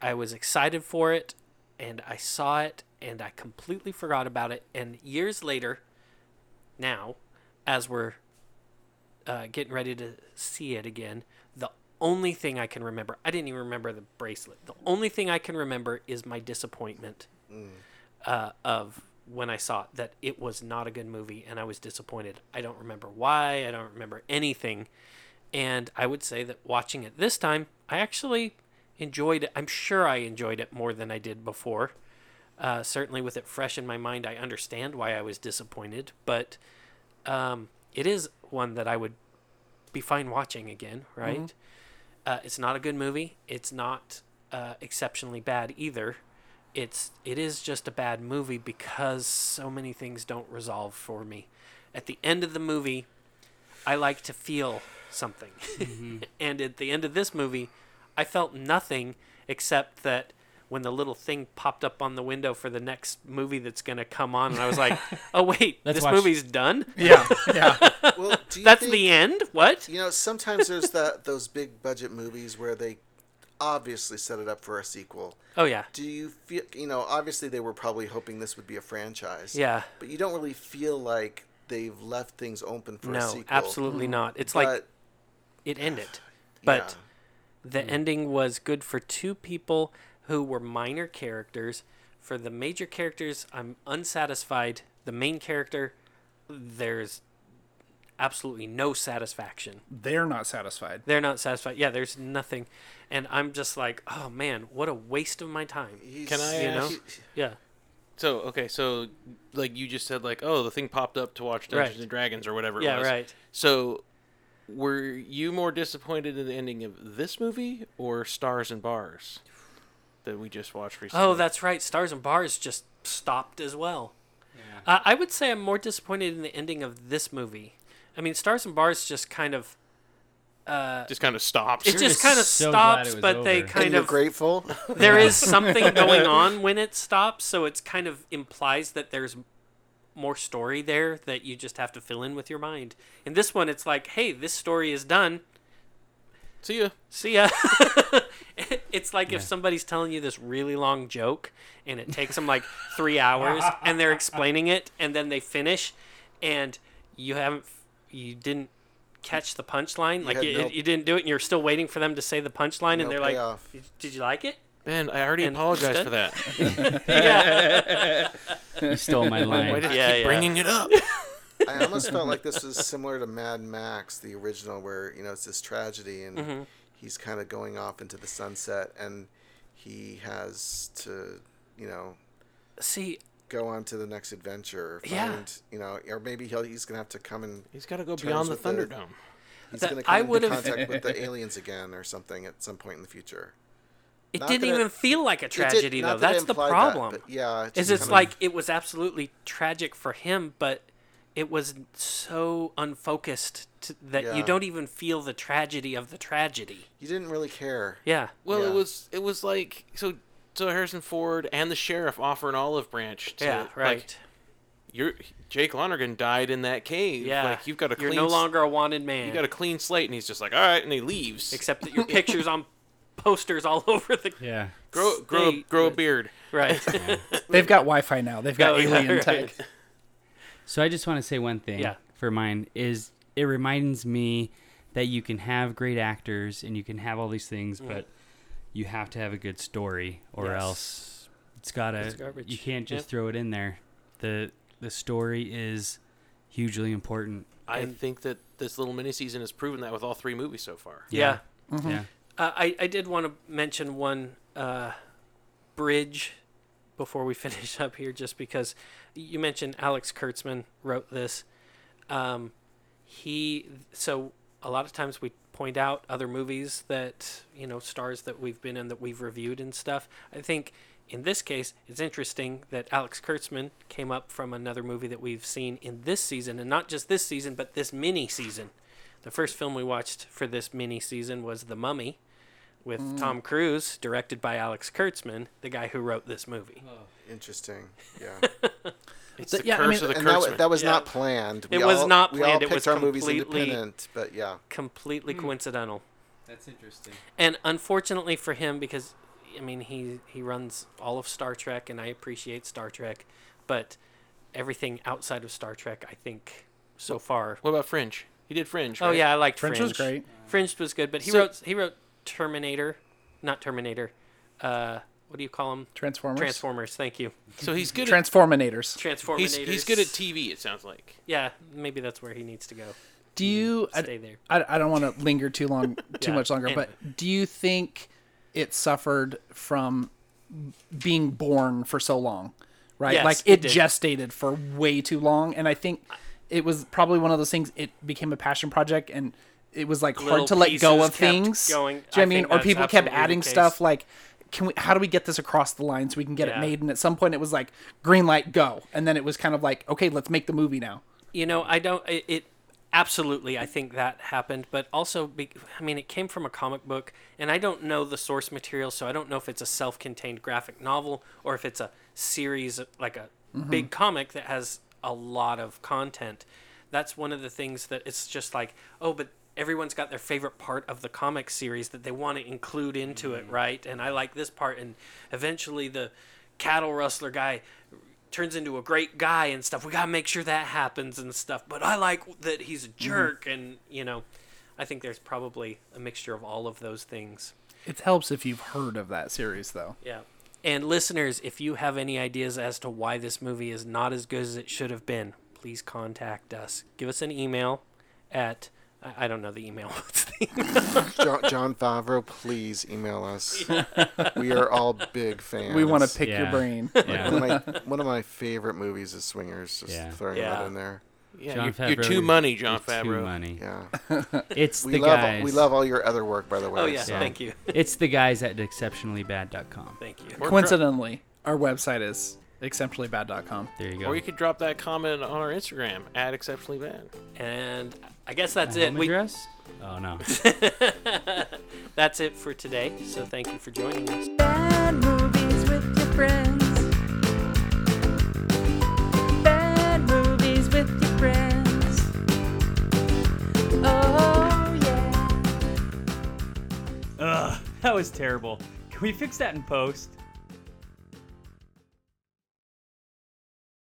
I was excited for it, and I saw it, and I completely forgot about it. And years later, now, as we're uh, getting ready to see it again, the only thing I can remember, I didn't even remember the bracelet. The only thing I can remember is my disappointment uh, of when I saw it, that it was not a good movie and I was disappointed. I don't remember why, I don't remember anything. And I would say that watching it this time, I actually enjoyed it. I'm sure I enjoyed it more than I did before. Uh, certainly, with it fresh in my mind, I understand why I was disappointed, but um, it is one that I would be fine watching again, right? Uh, it's not a good movie. It's not uh, exceptionally bad either. It's it is just a bad movie because so many things don't resolve for me. At the end of the movie, I like to feel something, <laughs> mm-hmm. and at the end of this movie, I felt nothing except that when the little thing popped up on the window for the next movie that's going to come on, and I was like, <laughs> "Oh wait, Let's this watch- movie's done. yeah, <laughs> yeah. Well, do you That's think, the end. What? You know, sometimes there's that those big budget movies where they obviously set it up for a sequel. Oh yeah, Do you feel? You know, obviously they were probably hoping this would be a franchise. yeah. But you don't really feel like they've left things open for a sequel. No, sequel. absolutely mm-hmm. not. It's like But, it ended, but yeah. the ending was good for two people who were minor characters. For the major characters, I'm unsatisfied. The main character, there's absolutely no satisfaction. They're not satisfied. They're not satisfied. Yeah, there's nothing, and I'm just like, oh man, what a waste of my time. He's- Can I You ask- know? Yeah. So okay, so like you just said, like oh, the thing popped up to watch Dungeons Right. and Dragons or whatever. It Yeah. was. Right. So, were you more disappointed in the ending of this movie or Stars and Bars that we just watched recently? Oh, that's right. Stars and Bars just stopped as well. Uh, I would say I'm more disappointed in the ending of this movie. I mean, Stars and Bars just kind of uh, Just kind of stops. it just just kind of so stops, but they over. And kind you're of grateful. there is something <laughs> going on when it stops, so it's kind of implies that there's more story there that you just have to fill in with your mind. In this one, it's like, hey, this story is done. See ya. See ya. <laughs> it's like if somebody's telling you this really long joke and it takes them like <laughs> three hours and they're explaining it and then they finish and you haven't, you didn't catch the punchline. Like had you, no- you didn't do it and you're still waiting for them to say the punchline No and they're like, payoff. did you like it? Ben, I already And- apologized for that. <laughs> Yeah. You stole my line. Why line. did Yeah, I keep yeah. bringing it up? <laughs> I almost felt like this was similar to Mad Max, the original, where you know it's this tragedy and Mm-hmm. he's kind of going off into the sunset, and he has to, you know, See, go on to the next adventure. Find, Yeah. You know, or maybe he'll, he's gonna have to come and He's got to go beyond the with the- Thunderdome. he's That- gonna I come into would've- contact with the <laughs> aliens again or something at some point in the future. It Not didn't that it- even feel like a It did- tragedy not though. that That's the implied that, problem. but yeah, is it's kind of- like it was absolutely tragic for him, but it was so unfocused to, that you don't even feel the tragedy of the tragedy. you didn't really care. Yeah. Well, Yeah. it was it was like so so Harrison Ford and the sheriff offer an olive branch. To, yeah. like, Right. you're Jake Lonergan died in that cave. yeah. Like you've got a You're clean no longer a wanted man. you got a clean slate, and he's just like, all right, and he leaves. except that your pictures <laughs> on posters all <laughs> over the Yeah. grow grow a, state, grow a beard. right. <laughs> They've got Wi-Fi now. They've got Oh, yeah, alien right. tech. So I just want to say one thing Yeah. for mine is it reminds me that you can have great actors and you can have all these things, but you have to have a good story or Yes. else it's gotta. It's garbage. You can't just Yep. throw it in there. the The story is hugely important. I think that this little mini season has proven that with all three movies so far. yeah. Yeah. Mm-hmm. Uh, I, I did want to mention one uh, bridge before we <laughs> finish up here, just because you mentioned Alex Kurtzman wrote this. Um, he so a lot of times we point out other movies that you know stars that we've been in that we've reviewed and stuff. I think in this case it's interesting that Alex Kurtzman came up from another movie that we've seen in this season, and not just this season, but this mini season. The first film we watched for this mini season was The Mummy with mm. Tom Cruise, directed by Alex Kurtzman, the guy who wrote this movie. Oh. Interesting. Yeah. <laughs> It's Th- the yeah, I curse mean- of the and that, Kurtzman. that was Yeah. not planned. It was all- not We all planned. It picked was our movies completely- independent, but yeah. Completely hmm. coincidental. That's interesting. And unfortunately for him, because I mean he he runs all of Star Trek, and I appreciate Star Trek, but everything outside of Star Trek, I think so far. What about Fringe? He did Fringe. Oh yeah, I liked Fringe. Fringe. was great. Fringe was good, but he So- wrote he wrote Terminator, not Terminator. Uh, what do you call them? Transformers. Transformers. Thank you. So he's good. At, Transforminators. Transformers. he's he's good at TV. It sounds like. Yeah, maybe that's where he needs to go. Do you? I, Stay there. I, I don't want to linger too long, <laughs> too Yeah, much longer. anyway. But do you think it suffered from being born for so long? Right, Yes, like it it, gestated for way too long, and I think it was probably one of those things. It became a passion project, and it was like Little hard to let go of things. going. Do you know I what I mean? Or people kept adding stuff like. Can we? How do we get this across the line so we can get Yeah. it made? And at some point, it was like green light, go, and then it was kind of like, okay, let's make the movie now. You know, I don't. It, it absolutely. I think that happened, but also, be, I mean, it came from a comic book, and I don't know the source material, so I don't know if it's a self-contained graphic novel or if it's a series, like a mm-hmm. big comic that has a lot of content. That's one of the things that it's just like, oh, but everyone's got their favorite part of the comic series that they want to include into it, mm-hmm. right? And I like this part, and eventually the cattle rustler guy turns into a great guy and stuff. We gotta make sure that happens and stuff. But I like that he's a mm-hmm. jerk, and you know, I think there's probably a mixture of all of those things. It helps if you've heard of that series, though. Yeah. And listeners, if you have any ideas as to why this movie is not as good as it should have been, please contact us. Give us an email at I I don't know the email. <laughs> What's the email? John, Jon Favreau, please email us. We are all big fans. We want to pick your brain. Yeah. One of my one of my favorite movies is Swingers. Just Yeah. throwing Yeah. that in there. Yeah, John you're, you're too money, John Too Favreau. money. Yeah. <laughs> It's We the love guys. we love all your other work, by the way. oh yeah, so- thank you. <laughs> It's the guys at exceptionallybad.com. Thank you. Or Coincidentally, our website is exceptionallybad.com. There you go. Or you could drop that comment on our Instagram at exceptionallybad. And I guess that's My it. home We, address? Oh no. <laughs> that's it for today. So thank you for joining us. That was terrible. Can we fix that in post?